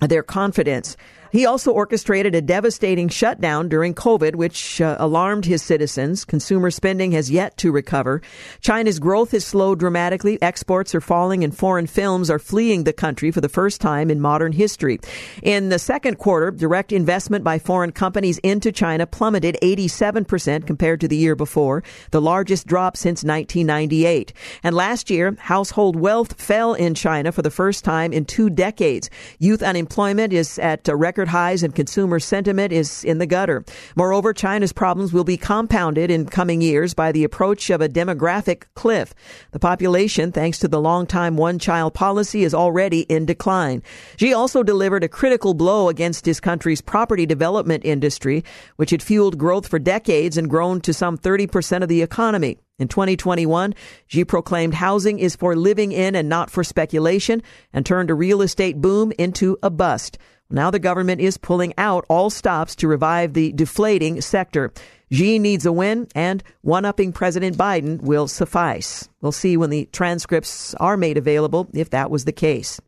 B: their confidence. He also orchestrated a devastating shutdown during COVID, which uh, alarmed his citizens. Consumer spending has yet to recover. China's growth has slowed dramatically. Exports are falling and foreign films are fleeing the country for the first time in modern history. In the second quarter, direct investment by foreign companies into China plummeted 87% compared to the year before, the largest drop since 1998. And last year, household wealth fell in China for the first time in two decades. Youth unemployment is at a record record highs and consumer sentiment is in the gutter. Moreover, China's problems will be compounded in coming years by the approach of a demographic cliff. The population, thanks to the long-time one-child policy, is already in decline. Xi also delivered a critical blow against his country's property development industry, which had fueled growth for decades and grown to some 30% of the economy. In 2021, Xi proclaimed housing is for living in and not for speculation and turned a real estate boom into a bust. Now the government is pulling out all stops to revive the deflating sector. Xi needs a win, and one upping President Biden will suffice. We'll see when the transcripts are made available if that was the case.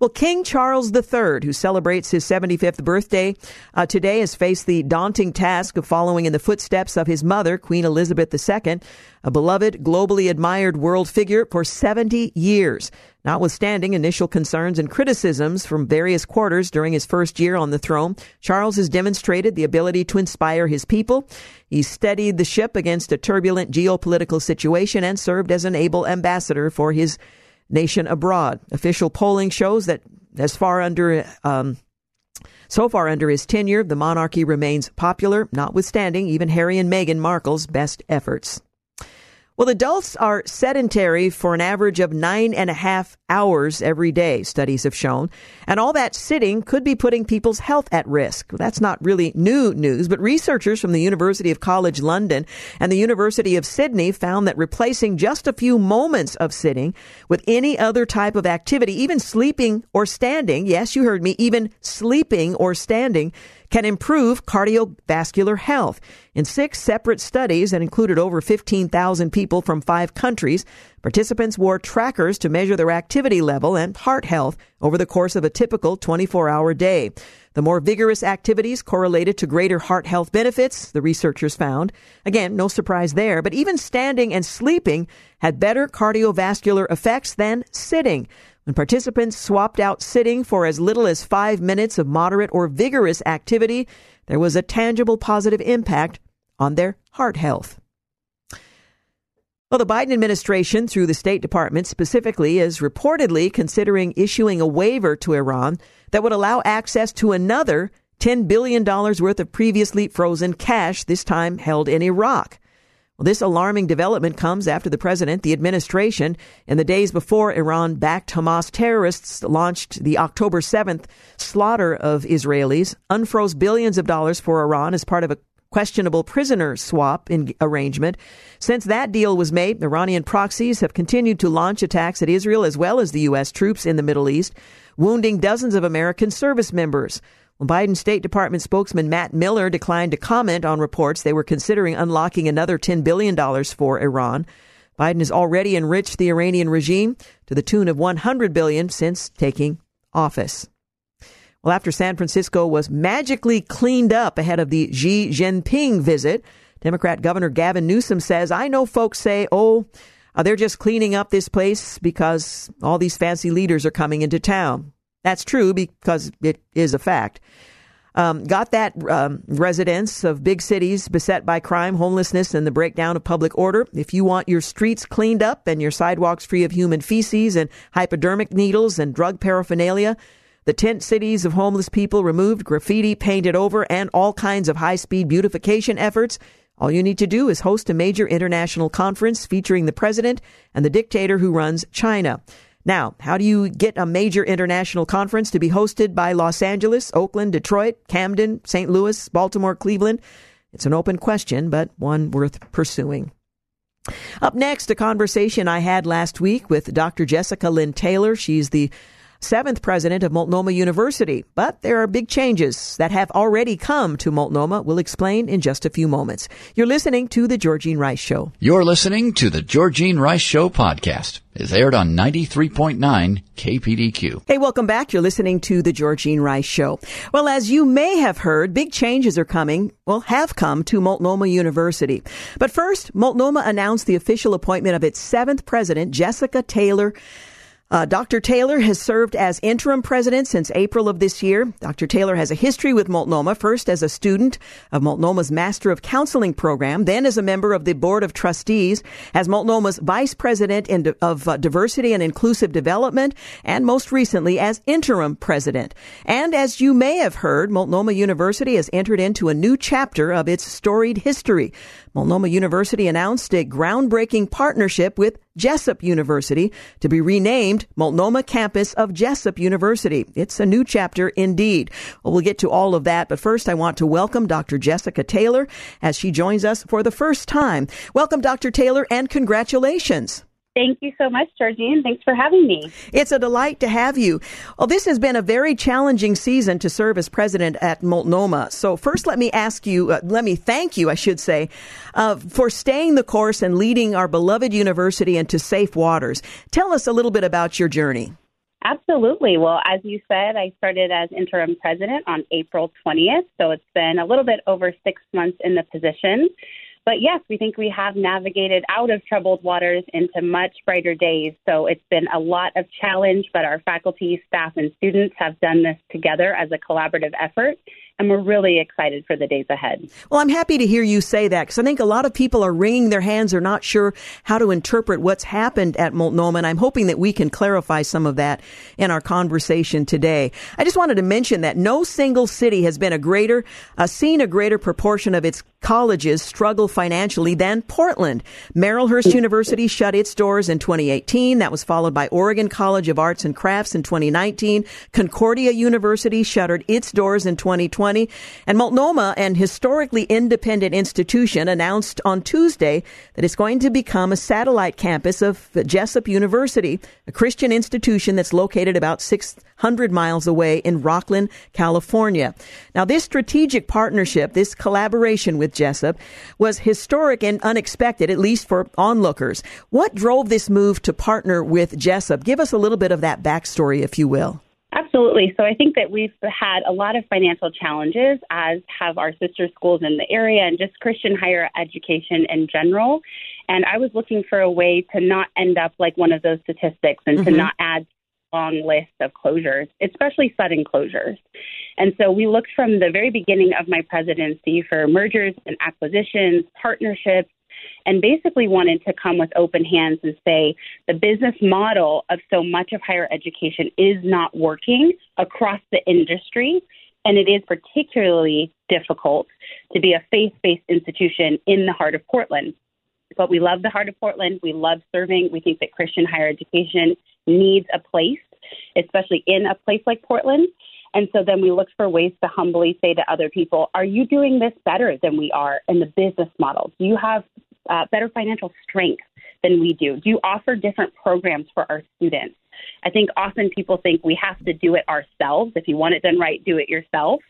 B: Well, King Charles III, who celebrates his 75th birthday uh, today, has faced the daunting task of following in the footsteps of his mother, Queen Elizabeth II, a beloved, globally admired world figure for 70 years. Notwithstanding initial concerns and criticisms from various quarters during his first year on the throne, Charles has demonstrated the ability to inspire his people. He steadied the ship against a turbulent geopolitical situation and served as an able ambassador for his nation abroad. Official polling shows that as far under um, so far under his tenure, the monarchy remains popular, notwithstanding even Harry and Meghan Markle's best efforts. Well, adults are sedentary for an average of nine and a half hours every day, studies have shown. And all that sitting could be putting people's health at risk. That's not really new news, but researchers from the University of College London and the University of Sydney found that replacing just a few moments of sitting with any other type of activity, even sleeping or standing, yes, you heard me, even sleeping or standing, can improve cardiovascular health. In six separate studies that included over 15,000 people from five countries, participants wore trackers to measure their activity level and heart health over the course of a typical 24 hour day. The more vigorous activities correlated to greater heart health benefits, the researchers found. Again, no surprise there, but even standing and sleeping had better cardiovascular effects than sitting. When participants swapped out sitting for as little as five minutes of moderate or vigorous activity, there was a tangible positive impact on their heart health. Well, the Biden administration, through the State Department specifically, is reportedly considering issuing a waiver to Iran that would allow access to another $10 billion worth of previously frozen cash, this time held in Iraq. Well, this alarming development comes after the president, the administration, and the days before Iran backed Hamas terrorists launched the October 7th slaughter of Israelis, unfroze billions of dollars for Iran as part of a questionable prisoner swap arrangement. Since that deal was made, Iranian proxies have continued to launch attacks at Israel as well as the U.S. troops in the Middle East, wounding dozens of American service members. Biden State Department spokesman Matt Miller declined to comment on reports they were considering unlocking another $10 billion for Iran. Biden has already enriched the Iranian regime to the tune of 100 billion since taking office. Well, after San Francisco was magically cleaned up ahead of the Xi Jinping visit, Democrat Governor Gavin Newsom says, I know folks say, oh, uh, they're just cleaning up this place because all these fancy leaders are coming into town. That's true because it is a fact. Um, got that um, residents of big cities beset by crime, homelessness, and the breakdown of public order. If you want your streets cleaned up and your sidewalks free of human feces and hypodermic needles and drug paraphernalia, the tent cities of homeless people removed, graffiti painted over, and all kinds of high speed beautification efforts. All you need to do is host a major international conference featuring the president and the dictator who runs China. Now, how do you get a major international conference to be hosted by Los Angeles, Oakland, Detroit, Camden, St. Louis, Baltimore, Cleveland? It's an open question, but one worth pursuing. Up next, a conversation I had last week with Dr. Jessica Lynn Taylor. She's the seventh president of Multnomah University. But there are big changes that have already come to Multnomah. We'll explain in just a few moments. You're listening to The Georgine Rice Show.
A: You're listening to The Georgine Rice Show podcast. It's aired on 93.9 KPDQ.
B: Hey, welcome back. You're listening to The Georgine Rice Show. Well, as you may have heard, big changes are coming, well, have come to Multnomah University. But first, Multnomah announced the official appointment of its seventh president, Jessica Taylor. Uh, Dr. Taylor has served as interim president since April of this year. Dr. Taylor has a history with Multnomah, first as a student of Multnomah's Master of Counseling program, then as a member of the Board of Trustees, as Multnomah's Vice President in, of uh, Diversity and Inclusive Development, and most recently as interim president. And as you may have heard, Multnomah University has entered into a new chapter of its storied history. Multnomah University announced a groundbreaking partnership with Jessup University to be renamed Multnomah Campus of Jessup University. It's a new chapter indeed. Well, we'll get to all of that, but first I want to welcome Dr. Jessica Taylor as she joins us for the first time. Welcome, Dr. Taylor, and congratulations.
C: Thank you so much, Georgine. Thanks for having me.
B: It's a delight to have you. Well, this has been a very challenging season to serve as president at Multnomah. So, first, let me ask you, uh, let me thank you, I should say, uh, for staying the course and leading our beloved university into safe waters. Tell us a little bit about your journey.
C: Absolutely. Well, as you said, I started as interim president on April 20th. So, it's been a little bit over six months in the position. But yes, we think we have navigated out of troubled waters into much brighter days. So it's been a lot of challenge, but our faculty, staff, and students have done this together as a collaborative effort and we're really excited for the days ahead.
B: Well, I'm happy to hear you say that because I think a lot of people are wringing their hands, or not sure how to interpret what's happened at Multnomah, and I'm hoping that we can clarify some of that in our conversation today. I just wanted to mention that no single city has been a greater, uh, seen a greater proportion of its colleges struggle financially than Portland. Marylhurst University shut its doors in 2018. That was followed by Oregon College of Arts and Crafts in 2019. Concordia University shuttered its doors in 2020. 2020. And Multnomah, an historically independent institution, announced on Tuesday that it's going to become a satellite campus of Jessup University, a Christian institution that's located about 600 miles away in Rocklin, California. Now, this strategic partnership, this collaboration with Jessup, was historic and unexpected, at least for onlookers. What drove this move to partner with Jessup? Give us a little bit of that backstory, if you will.
C: Absolutely. So I think that we've had a lot of financial challenges, as have our sister schools in the area and just Christian higher education in general. And I was looking for a way to not end up like one of those statistics and mm-hmm. to not add long list of closures, especially sudden closures. And so we looked from the very beginning of my presidency for mergers and acquisitions, partnerships, and basically wanted to come with open hands and say the business model of so much of higher education is not working across the industry. And it is particularly difficult to be a faith based institution in the heart of Portland. But we love the heart of Portland. We love serving. We think that Christian higher education needs a place, especially in a place like Portland. And so then we looked for ways to humbly say to other people, are you doing this better than we are in the business model? Do you have uh, better financial strength than we do? Do you offer different programs for our students? I think often people think we have to do it ourselves. If you want it done right, do it yourself.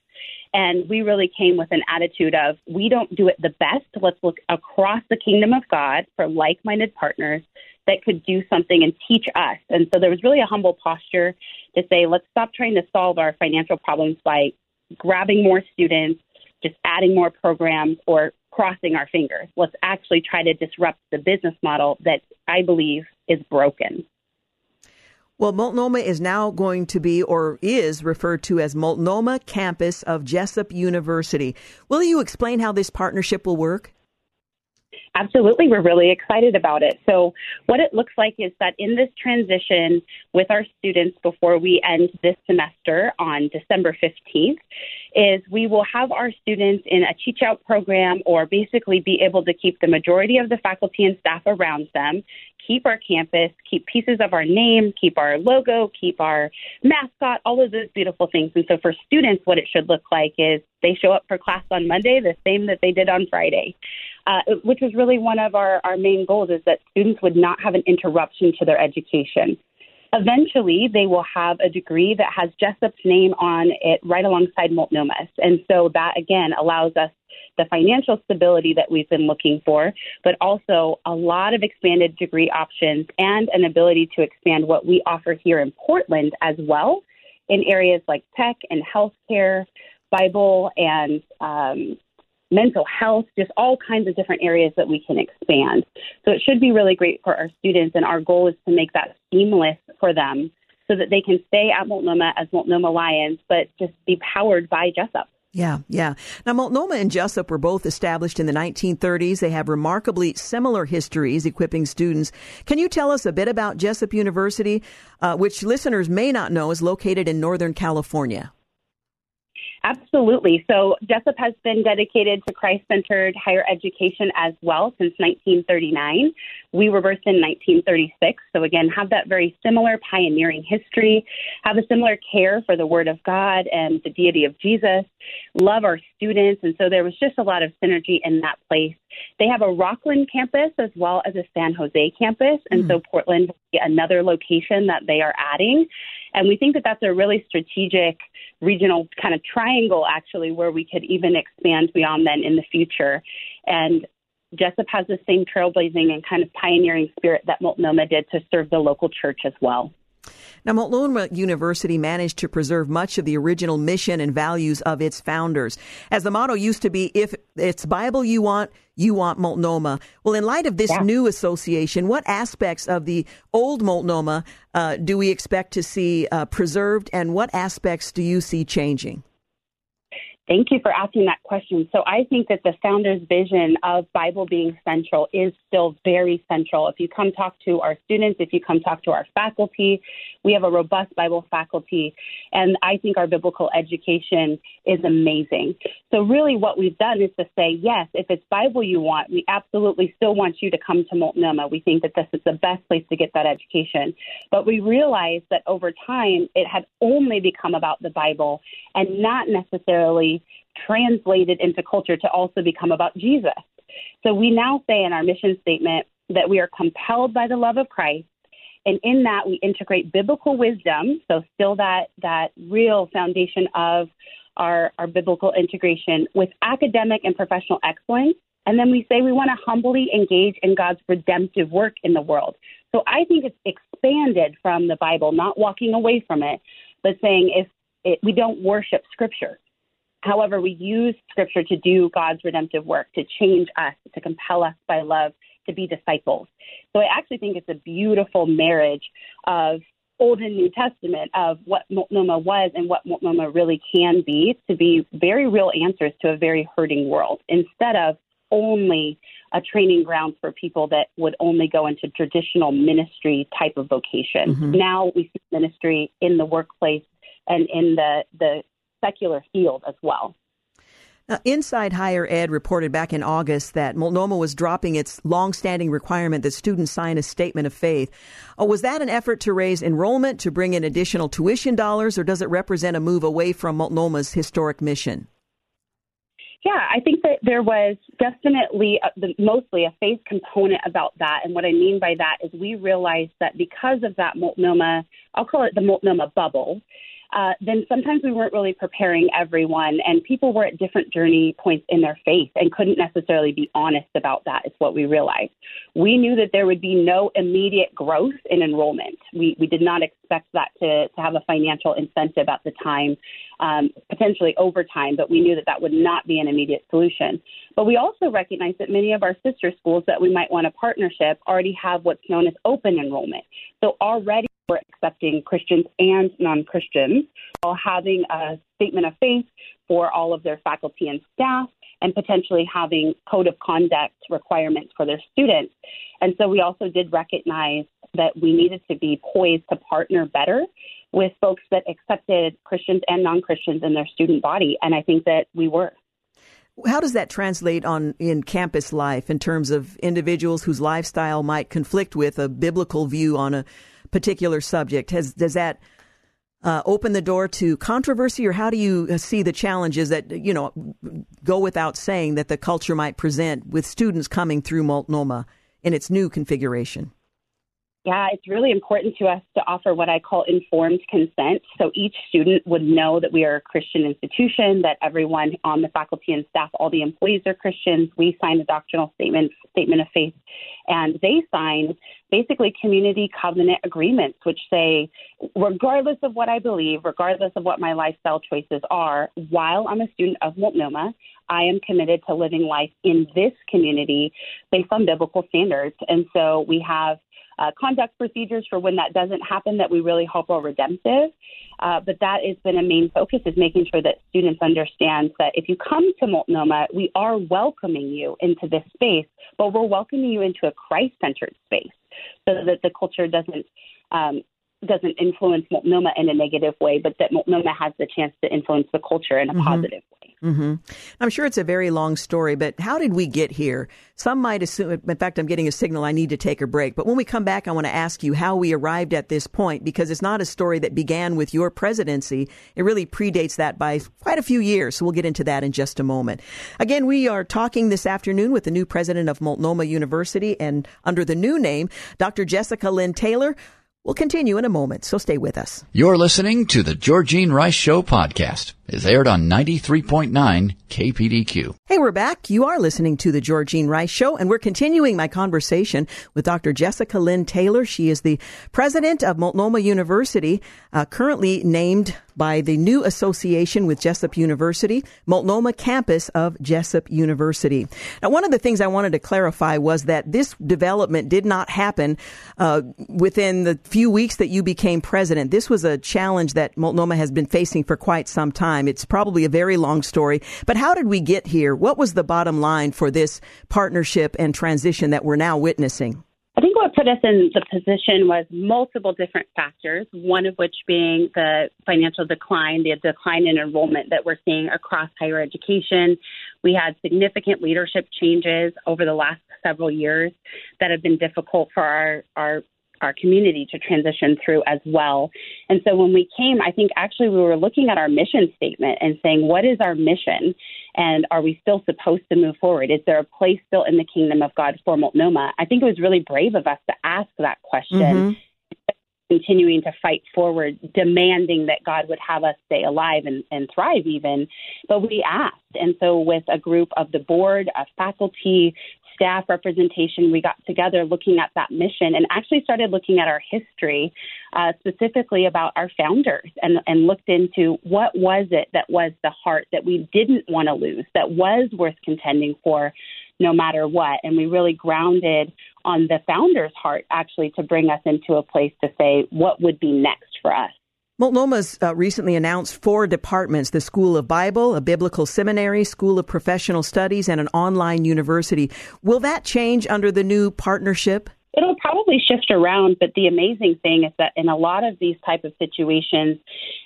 C: And we really came with an attitude of we don't do it the best. Let's look across the kingdom of God for like minded partners that could do something and teach us. And so there was really a humble posture to say, let's stop trying to solve our financial problems by grabbing more students, just adding more programs, or crossing our fingers. Let's actually try to disrupt the business model that I believe is broken.
B: Well, Multnomah is now going to be, or is referred to as Multnomah Campus of Jessup University. Will you explain how this partnership will work?
C: Absolutely, we're really excited about it. So, what it looks like is that in this transition with our students before we end this semester on December 15th, is we will have our students in a teach out program or basically be able to keep the majority of the faculty and staff around them, keep our campus, keep pieces of our name, keep our logo, keep our mascot, all of those beautiful things. And so for students, what it should look like is they show up for class on Monday the same that they did on Friday, uh, which was really one of our, our main goals is that students would not have an interruption to their education. Eventually, they will have a degree that has Jessup's name on it right alongside Multnomah's. And so that, again, allows us the financial stability that we've been looking for, but also a lot of expanded degree options and an ability to expand what we offer here in Portland as well in areas like tech and healthcare, Bible and um, mental health, just all kinds of different areas that we can expand. So it should be really great for our students, and our goal is to make that seamless for them so that they can stay at Multnomah as Multnomah Lions, but just be powered by Jessup.
B: Yeah, yeah. Now, Multnomah and Jessup were both established in the 1930s. They have remarkably similar histories equipping students. Can you tell us a bit about Jessup University, uh, which listeners may not know is located in Northern California?
C: Absolutely. So Jessup has been dedicated to Christ centered higher education as well since 1939. We were birthed in 1936. So, again, have that very similar pioneering history, have a similar care for the Word of God and the deity of Jesus, love our students. And so there was just a lot of synergy in that place. They have a Rocklin campus as well as a San Jose campus. And mm. so Portland will be another location that they are adding. And we think that that's a really strategic regional kind of triangle, actually, where we could even expand beyond then in the future. And Jessup has the same trailblazing and kind of pioneering spirit that Multnomah did to serve the local church as well.
B: Now, Multnomah University managed to preserve much of the original mission and values of its founders. As the motto used to be, if it's Bible you want, you want Multnomah. Well, in light of this yeah. new association, what aspects of the old Multnomah uh, do we expect to see uh, preserved, and what aspects do you see changing?
C: Thank you for asking that question. So I think that the founder's vision of Bible being central is still very central. If you come talk to our students, if you come talk to our faculty, we have a robust Bible faculty, and I think our biblical education is amazing. So really what we've done is to say, yes, if it's Bible you want, we absolutely still want you to come to Multnomah. We think that this is the best place to get that education. But we realized that over time it had only become about the Bible and not necessarily translated into culture to also become about Jesus. So we now say in our mission statement that we are compelled by the love of Christ. And in that, we integrate biblical wisdom. So, still that, that real foundation of our, our biblical integration with academic and professional excellence. And then we say we want to humbly engage in God's redemptive work in the world. So I think it's expanded from the Bible, not walking away from it, but saying if it, we don't worship Scripture, However, we use scripture to do God's redemptive work, to change us, to compel us by love, to be disciples. So I actually think it's a beautiful marriage of Old and New Testament of what Multnomah was and what Multnomah really can be to be very real answers to a very hurting world instead of only a training ground for people that would only go into traditional ministry type of vocation. Mm-hmm. Now we see ministry in the workplace and in the, the secular field as well.
B: Now, Inside Higher Ed reported back in August that Multnomah was dropping its longstanding requirement that students sign a statement of faith. Oh, was that an effort to raise enrollment, to bring in additional tuition dollars, or does it represent a move away from Multnomah's historic mission?
C: Yeah, I think that there was definitely a, the, mostly a faith component about that. And what I mean by that is we realized that because of that Multnomah, I'll call it the Multnomah bubble, uh, then sometimes we weren't really preparing everyone, and people were at different journey points in their faith and couldn't necessarily be honest about that, is what we realized. We knew that there would be no immediate growth in enrollment. We, we did not expect that to, to have a financial incentive at the time um, potentially over time, but we knew that that would not be an immediate solution. But we also recognize that many of our sister schools that we might want a partnership already have what's known as open enrollment. So already we're accepting Christians and non Christians while having a statement of faith for all of their faculty and staff and potentially having code of conduct requirements for their students. And so we also did recognize that we needed to be poised to partner better with folks that accepted Christians and non Christians in their student body. And I think that we were.
B: How does that translate on in campus life in terms of individuals whose lifestyle might conflict with a biblical view on a particular subject? Has does that uh, open the door to controversy, or how do you uh, see the challenges that you know go without saying that the culture might present with students coming through Multnomah in its new configuration?
C: Yeah, it's really important to us to offer what I call informed consent. So each student would know that we are a Christian institution, that everyone on the faculty and staff, all the employees are Christians. We sign a doctrinal statement, statement of faith, and they sign basically community covenant agreements, which say, regardless of what I believe, regardless of what my lifestyle choices are, while I'm a student of Multnomah, I am committed to living life in this community based on biblical standards. And so we have uh, conduct procedures for when that doesn't happen that we really hope are redemptive. Uh, but that has been a main focus is making sure that students understand that if you come to Multnomah, we are welcoming you into this space, but we're welcoming you into a Christ-centered space so that the culture doesn't um, doesn't influence Multnomah in a negative way, but that Multnomah has the chance to influence the culture in a mm-hmm. positive way.
B: Mm-hmm. I'm sure it's a very long story, but how did we get here? Some might assume, in fact, I'm getting a signal I need to take a break. But when we come back, I want to ask you how we arrived at this point because it's not a story that began with your presidency. It really predates that by quite a few years. So we'll get into that in just a moment. Again, we are talking this afternoon with the new president of Multnomah University and under the new name, Dr. Jessica Lynn Taylor. We'll continue in a moment, so stay with us.
A: You're listening to the Georgine Rice Show podcast. It's aired on 93.9 KPDQ.
B: Hey, we're back. You are listening to the Georgine Rice Show, and we're continuing my conversation with Dr. Jessica Lynn Taylor. She is the president of Multnomah University, uh, currently named by the new association with Jessup University, Multnomah campus of Jessup University. Now, one of the things I wanted to clarify was that this development did not happen uh, within the few weeks that you became president. This was a challenge that Multnomah has been facing for quite some time. It's probably a very long story, but how did we get here? What was the bottom line for this partnership and transition that we're now witnessing?
C: I think what put us in the position was multiple different factors, one of which being the financial decline, the decline in enrollment that we're seeing across higher education. We had significant leadership changes over the last several years that have been difficult for our, our our community to transition through as well. And so when we came, I think actually we were looking at our mission statement and saying, what is our mission? And are we still supposed to move forward? Is there a place still in the kingdom of God for Multnomah? I think it was really brave of us to ask that question. Mm-hmm. Continuing to fight forward, demanding that God would have us stay alive and, and thrive, even. But we asked. And so, with a group of the board, of faculty, staff representation, we got together looking at that mission and actually started looking at our history, uh, specifically about our founders, and, and looked into what was it that was the heart that we didn't want to lose, that was worth contending for no matter what. And we really grounded on the founder's heart actually to bring us into a place to say what would be next for us.
B: Multnomah's uh, recently announced four departments the School of Bible, a biblical seminary, School of Professional Studies, and an online university. Will that change under the new partnership?
C: It'll probably shift around, but the amazing thing is that in a lot of these type of situations,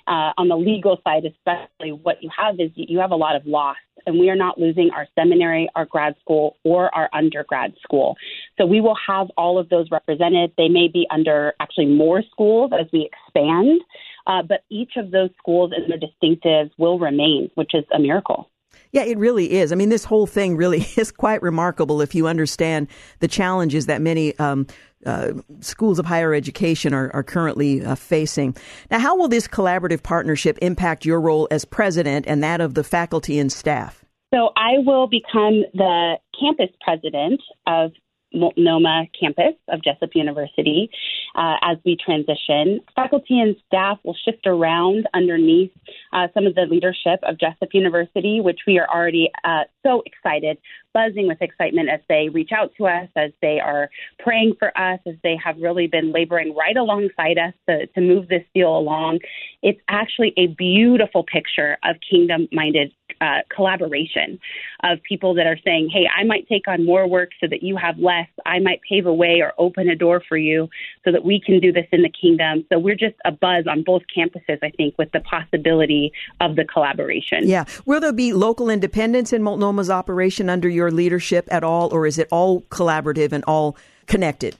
C: uh, on the legal side especially, what you have is you have a lot of loss, and we are not losing our seminary, our grad school, or our undergrad school. So we will have all of those represented. They may be under actually more schools as we expand, uh, but each of those schools and their distinctives will remain, which is a miracle.
B: Yeah, it really is. I mean, this whole thing really is quite remarkable if you understand the challenges that many um, uh, schools of higher education are, are currently uh, facing. Now, how will this collaborative partnership impact your role as president and that of the faculty and staff?
C: So, I will become the campus president of Multnomah campus of Jessup University uh, as we transition. Faculty and staff will shift around underneath uh, some of the leadership of Jessup University, which we are already uh, so excited, buzzing with excitement as they reach out to us, as they are praying for us, as they have really been laboring right alongside us to, to move this deal along. It's actually a beautiful picture of kingdom minded uh, collaboration of people that are saying, hey, I might take on more work so that you have less. I might pave a way or open a door for you so that we can do this in the kingdom. So we're just a buzz on both campuses, I think, with the possibility of the collaboration.
B: Yeah. Will there be local independence in Multnomah's operation under your leadership at all, or is it all collaborative and all connected?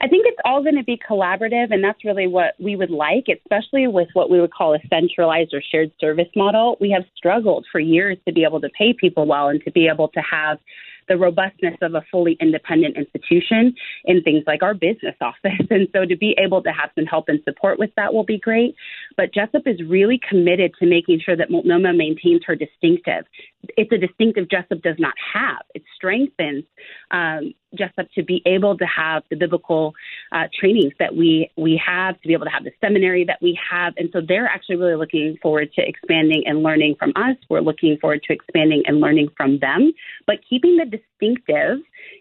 C: I think it's all going to be collaborative, and that's really what we would like, especially with what we would call a centralized or shared service model. We have struggled for years to be able to pay people well and to be able to have the robustness of a fully independent institution in things like our business office. And so to be able to have some help and support with that will be great. But Jessup is really committed to making sure that Multnomah maintains her distinctive. It's a distinctive Jessup does not have. It strengthens um, Jessup to be able to have the biblical uh, trainings that we we have, to be able to have the seminary that we have, and so they're actually really looking forward to expanding and learning from us. We're looking forward to expanding and learning from them, but keeping the distinctive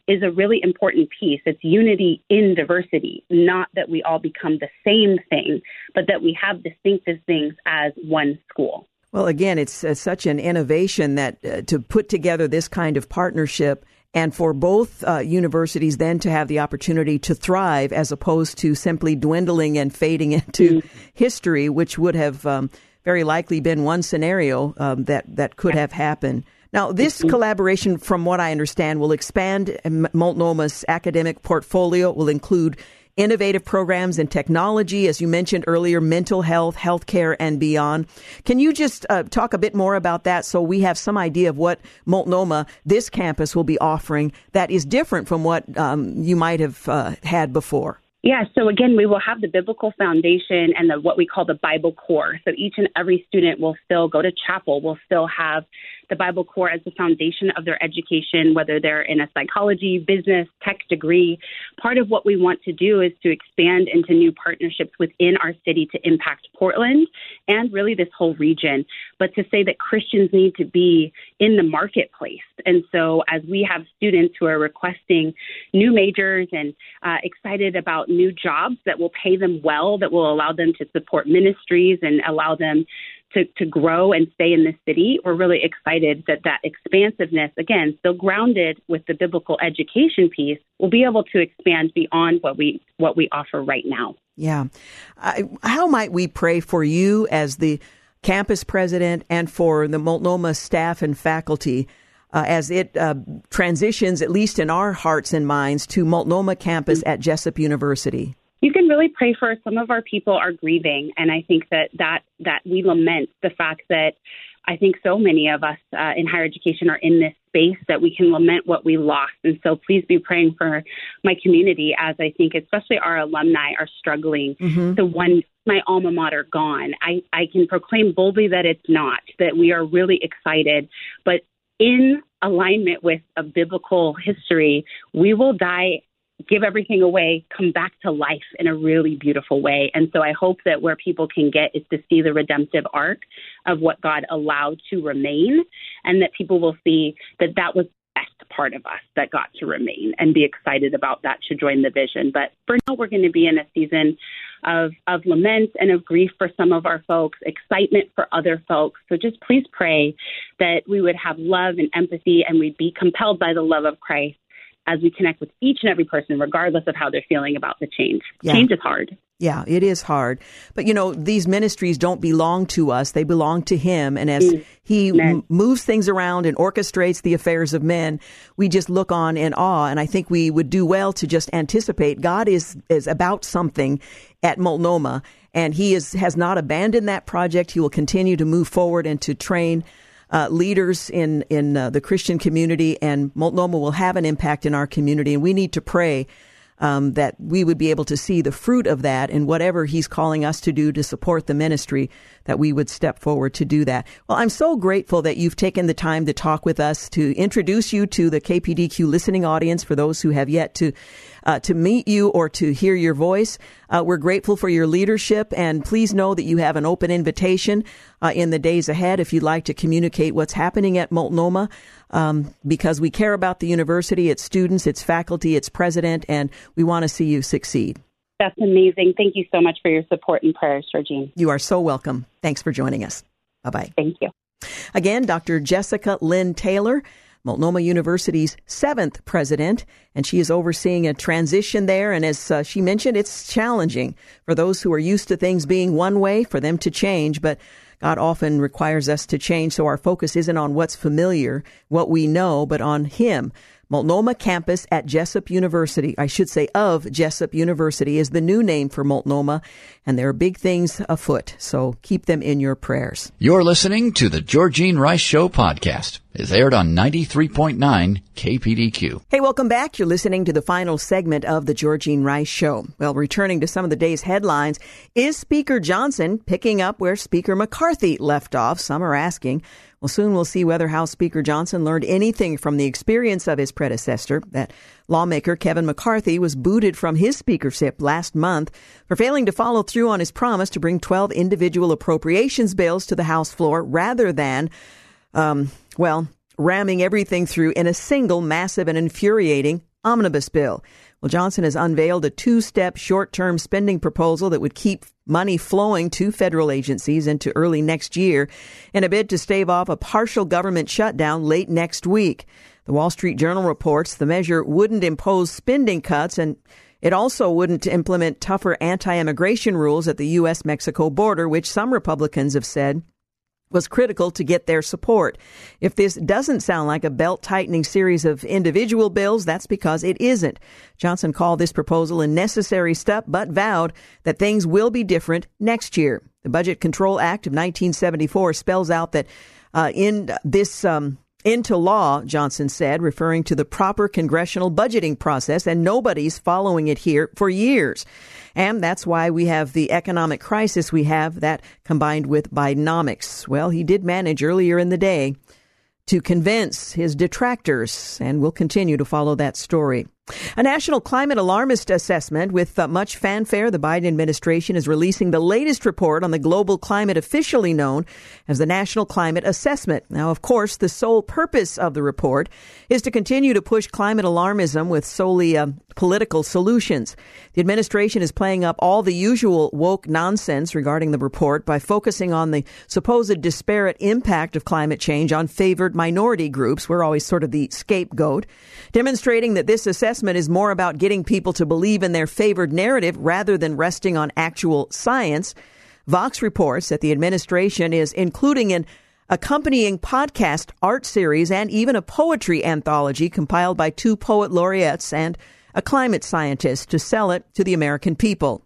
C: is a really important piece. It's unity in diversity, not that we all become the same thing, but that we have distinctive things as one school.
B: Well, again, it's uh, such an innovation that uh, to put together this kind of partnership and for both uh, universities then to have the opportunity to thrive as opposed to simply dwindling and fading into mm. history, which would have um, very likely been one scenario um, that that could have happened. Now, this mm-hmm. collaboration, from what I understand, will expand Multnomah's academic portfolio. Will include innovative programs in technology, as you mentioned earlier, mental health, healthcare, and beyond. Can you just uh, talk a bit more about that so we have some idea of what Multnomah, this campus, will be offering that is different from what um, you might have uh, had before?
C: Yeah, so again, we will have the biblical foundation and the what we call the Bible core. So each and every student will still go to chapel, will still have the Bible core as the foundation of their education, whether they're in a psychology, business, tech degree. Part of what we want to do is to expand into new partnerships within our city to impact Portland and really this whole region. But to say that Christians need to be in the marketplace. And so as we have students who are requesting new majors and uh, excited about new jobs that will pay them well, that will allow them to support ministries and allow them to, to grow and stay in the city. We're really excited that that expansiveness, again, still grounded with the biblical education piece, will be able to expand beyond what we what we offer right now.
B: Yeah, how might we pray for you as the campus president and for the Multnomah staff and faculty? Uh, as it uh, transitions, at least in our hearts and minds, to Multnomah campus at Jessup University
C: you can really pray for some of our people are grieving and i think that that that we lament the fact that i think so many of us uh, in higher education are in this space that we can lament what we lost. And so please be praying for my community as i think especially our alumni are struggling. Mm-hmm. so when my alma mater gone. I i can proclaim boldly that it's not that we are really excited but in alignment with a biblical history we will die give everything away, come back to life in a really beautiful way. And so I hope that where people can get is to see the redemptive arc of what God allowed to remain, and that people will see that that was the best part of us that got to remain and be excited about that to join the vision. But for now, we're going to be in a season of, of lament and of grief for some of our folks, excitement for other folks. So just please pray that we would have love and empathy and we'd be compelled by the love of Christ as we connect with each and every person, regardless of how they're feeling about the change. Yeah. Change is hard.
B: Yeah, it is hard. But you know, these ministries don't belong to us. They belong to him. And as mm. he m- moves things around and orchestrates the affairs of men, we just look on in awe. And I think we would do well to just anticipate God is, is about something at Multnomah and he is, has not abandoned that project. He will continue to move forward and to train uh, leaders in in uh, the Christian community, and Multnomah will have an impact in our community, and we need to pray. um, that we would be able to see the fruit of that and whatever he's calling us to do to support the ministry, that we would step forward to do that. Well, I'm so grateful that you've taken the time to talk with us, to introduce you to the KPDQ listening audience for those who have yet to uh, to meet you or to hear your voice. Uh, we're grateful for your leadership, and please know that you have an open invitation uh, in the days ahead if you'd like to communicate what's happening at Multnomah. Um, because we care about the university, its students, its faculty, its president, and we want to see you succeed.
C: That's amazing. Thank you so much for your support and prayers, Georgine.
B: You are so welcome. Thanks for joining us. Bye bye.
C: Thank you.
B: Again, Dr. Jessica Lynn Taylor. Multnomah University's seventh president, and she is overseeing a transition there. And as uh, she mentioned, it's challenging for those who are used to things being one way for them to change, but God often requires us to change, so our focus isn't on what's familiar, what we know, but on Him. Multnomah campus at Jessup University, I should say of Jessup University, is the new name for Multnomah, and there are big things afoot, so keep them in your prayers.
A: You're listening to the Georgine Rice Show podcast. It's aired on 93.9 KPDQ.
B: Hey, welcome back. You're listening to the final segment of the Georgine Rice Show. Well, returning to some of the day's headlines, is Speaker Johnson picking up where Speaker McCarthy left off? Some are asking. Well, soon we'll see whether House Speaker Johnson learned anything from the experience of his predecessor. That lawmaker Kevin McCarthy was booted from his speakership last month for failing to follow through on his promise to bring 12 individual appropriations bills to the House floor rather than, um, well, ramming everything through in a single massive and infuriating omnibus bill. Well, Johnson has unveiled a two step short term spending proposal that would keep money flowing to federal agencies into early next year in a bid to stave off a partial government shutdown late next week. The Wall Street Journal reports the measure wouldn't impose spending cuts and it also wouldn't implement tougher anti immigration rules at the U.S. Mexico border, which some Republicans have said was critical to get their support. If this doesn't sound like a belt tightening series of individual bills, that's because it isn't. Johnson called this proposal a necessary step, but vowed that things will be different next year. The Budget Control Act of 1974 spells out that uh, in this um, into law, Johnson said, referring to the proper congressional budgeting process, and nobody's following it here for years. And that's why we have the economic crisis we have that combined with Bidenomics. Well, he did manage earlier in the day to convince his detractors, and we'll continue to follow that story. A national climate alarmist assessment with uh, much fanfare. The Biden administration is releasing the latest report on the global climate, officially known as the National Climate Assessment. Now, of course, the sole purpose of the report is to continue to push climate alarmism with solely uh, political solutions. The administration is playing up all the usual woke nonsense regarding the report by focusing on the supposed disparate impact of climate change on favored minority groups. We're always sort of the scapegoat, demonstrating that this assessment is more about getting people to believe in their favored narrative rather than resting on actual science. Vox reports that the administration is including an accompanying podcast art series and even a poetry anthology compiled by two poet laureates and a climate scientist to sell it to the American people.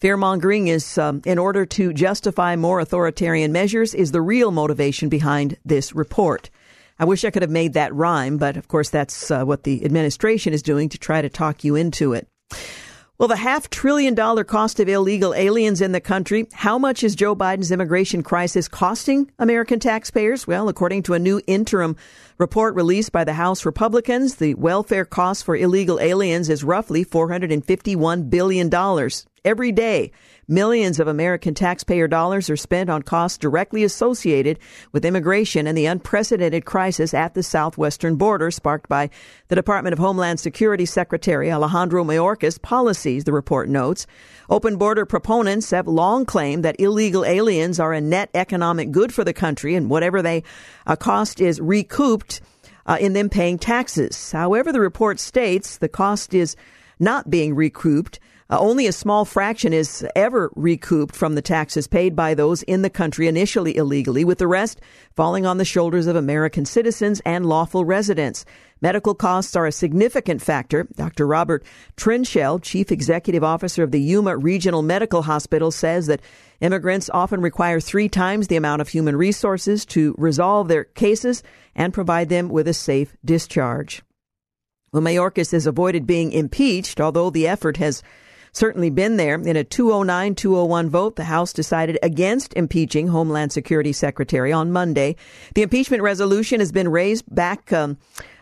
B: Fearmongering is, um, in order to justify more authoritarian measures, is the real motivation behind this report. I wish I could have made that rhyme, but of course that's uh, what the administration is doing to try to talk you into it. Well, the half trillion dollar cost of illegal aliens in the country, how much is Joe Biden's immigration crisis costing American taxpayers? Well, according to a new interim report released by the House Republicans, the welfare cost for illegal aliens is roughly $451 billion every day. Millions of American taxpayer dollars are spent on costs directly associated with immigration and the unprecedented crisis at the southwestern border sparked by the Department of Homeland Security Secretary Alejandro Mayorkas policies, the report notes. Open border proponents have long claimed that illegal aliens are a net economic good for the country and whatever they uh, cost is recouped uh, in them paying taxes. However, the report states the cost is not being recouped uh, only a small fraction is ever recouped from the taxes paid by those in the country initially illegally, with the rest falling on the shoulders of American citizens and lawful residents. Medical costs are a significant factor. Dr. Robert Trenschel, Chief Executive Officer of the Yuma Regional Medical Hospital, says that immigrants often require three times the amount of human resources to resolve their cases and provide them with a safe discharge. Well, Mayorkas has avoided being impeached, although the effort has certainly been there. In a 209 201 vote, the House decided against impeaching Homeland Security Secretary on Monday. The impeachment resolution has been raised back. Um,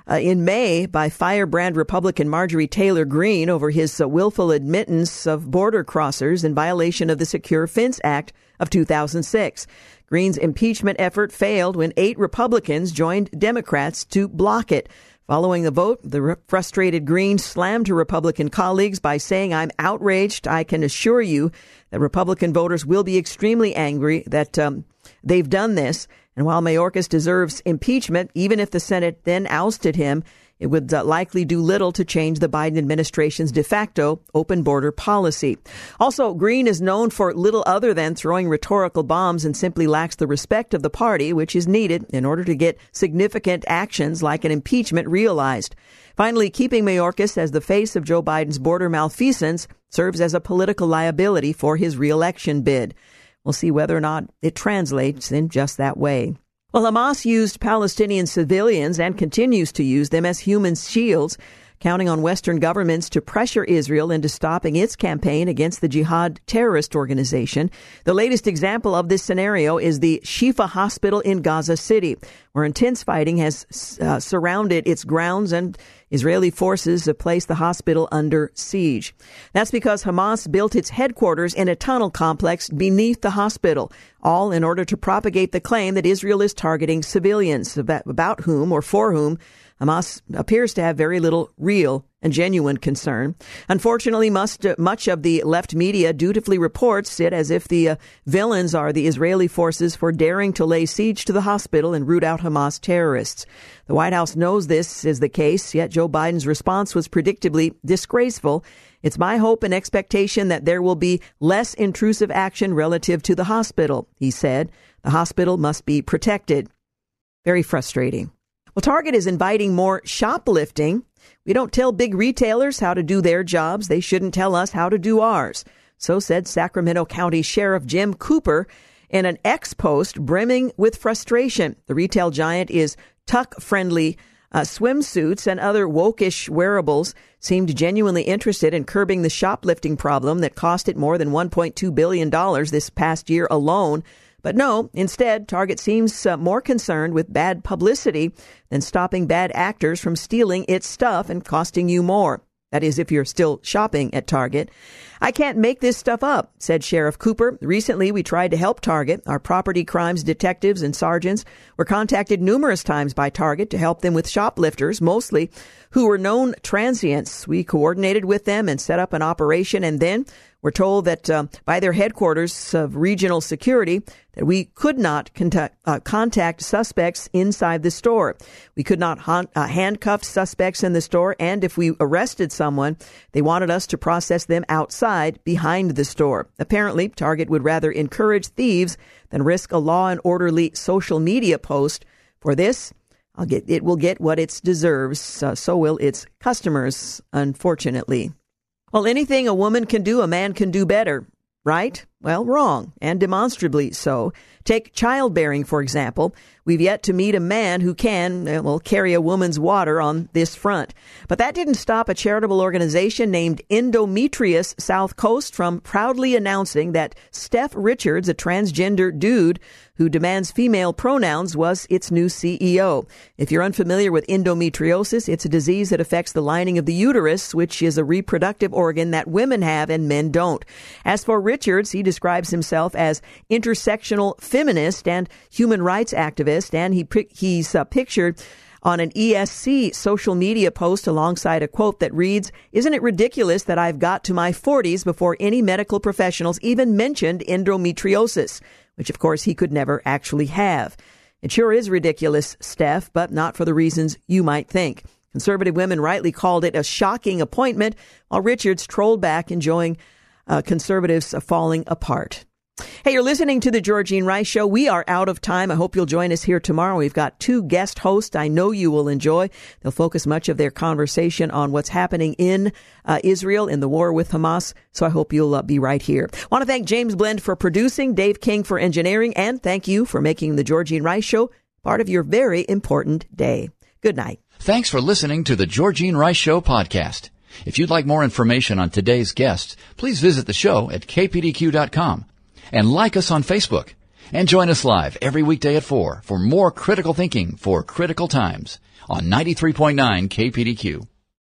B: uh, in May by firebrand Republican Marjorie Taylor Greene over his uh, willful admittance of border crossers in violation of the Secure Fence Act of 2006. Greene's impeachment effort failed when eight Republicans joined Democrats to block it. Following the vote, the frustrated Greene slammed her Republican colleagues by saying, I'm outraged. I can assure you that Republican voters will be extremely angry that um, they've done this. And while Mayorkas deserves impeachment, even if the Senate then ousted him, it would uh, likely do little to change the Biden administration's de facto open border policy. Also, Greene is known for little other than throwing rhetorical bombs and simply lacks the respect of the party, which is needed in order to get significant actions like an impeachment realized. Finally, keeping Mayorkas as the face of Joe Biden's border malfeasance serves as a political liability for his reelection bid. We'll see whether or not it translates in just that way. Well, Hamas used Palestinian civilians and continues to use them as human shields, counting on Western governments to pressure Israel into stopping its campaign against the jihad terrorist organization. The latest example of this scenario is the Shifa Hospital in Gaza City, where intense fighting has uh, surrounded its grounds and Israeli forces have placed the hospital under siege. That's because Hamas built its headquarters in a tunnel complex beneath the hospital, all in order to propagate the claim that Israel is targeting civilians, about whom or for whom Hamas appears to have very little real and genuine concern. Unfortunately, must, uh, much of the left media dutifully reports it as if the uh, villains are the Israeli forces for daring to lay siege to the hospital and root out Hamas terrorists. The White House knows this is the case, yet Joe Biden's response was predictably disgraceful. It's my hope and expectation that there will be less intrusive action relative to the hospital, he said. The hospital must be protected. Very frustrating. Well, Target is inviting more shoplifting. We don't tell big retailers how to do their jobs. They shouldn't tell us how to do ours. So said Sacramento County Sheriff Jim Cooper in an X post brimming with frustration. The retail giant is tuck friendly. Uh, swimsuits and other wokish wearables seemed genuinely interested in curbing the shoplifting problem that cost it more than $1.2 billion this past year alone. But no, instead, Target seems uh, more concerned with bad publicity than stopping bad actors from stealing its stuff and costing you more. That is, if you're still shopping at Target. I can't make this stuff up, said Sheriff Cooper. Recently, we tried to help Target. Our property crimes detectives and sergeants were contacted numerous times by Target to help them with shoplifters, mostly who were known transients. We coordinated with them and set up an operation, and then we're told that uh, by their headquarters of regional security that we could not contact, uh, contact suspects inside the store. We could not ha- uh, handcuff suspects in the store, and if we arrested someone, they wanted us to process them outside behind the store. Apparently, Target would rather encourage thieves than risk a law and orderly social media post. For this, I'll get it will get what it deserves. Uh, so will its customers, unfortunately. Well, anything a woman can do, a man can do better, right? Well, wrong, and demonstrably so. Take childbearing, for example. We've yet to meet a man who can, uh, well, carry a woman's water on this front. But that didn't stop a charitable organization named Endometriosis South Coast from proudly announcing that Steph Richards, a transgender dude who demands female pronouns, was its new CEO. If you're unfamiliar with endometriosis, it's a disease that affects the lining of the uterus, which is a reproductive organ that women have and men don't. As for Richards, he describes himself as intersectional feminist and human rights activist, and he he's uh, pictured on an ESC social media post alongside a quote that reads, Isn't it ridiculous that I've got to my 40s before any medical professionals even mentioned endometriosis, which of course he could never actually have. It sure is ridiculous, Steph, but not for the reasons you might think. Conservative women rightly called it a shocking appointment, while Richards trolled back, enjoying uh, conservatives falling apart. Hey, you're listening to the Georgine Rice Show. We are out of time. I hope you'll join us here tomorrow. We've got two guest hosts I know you will enjoy. They'll focus much of their conversation on what's happening in uh, Israel in the war with Hamas. So I hope you'll uh, be right here. Want to thank James Blend for producing, Dave King for engineering, and thank you for making the Georgine Rice Show part of your very important day. Good night.
A: Thanks for listening to the Georgine Rice Show podcast. If you'd like more information on today's guests, please visit the show at kpdq.com and like us on Facebook. And join us live every weekday at 4 for more critical thinking for critical times on 93.9 KPDQ.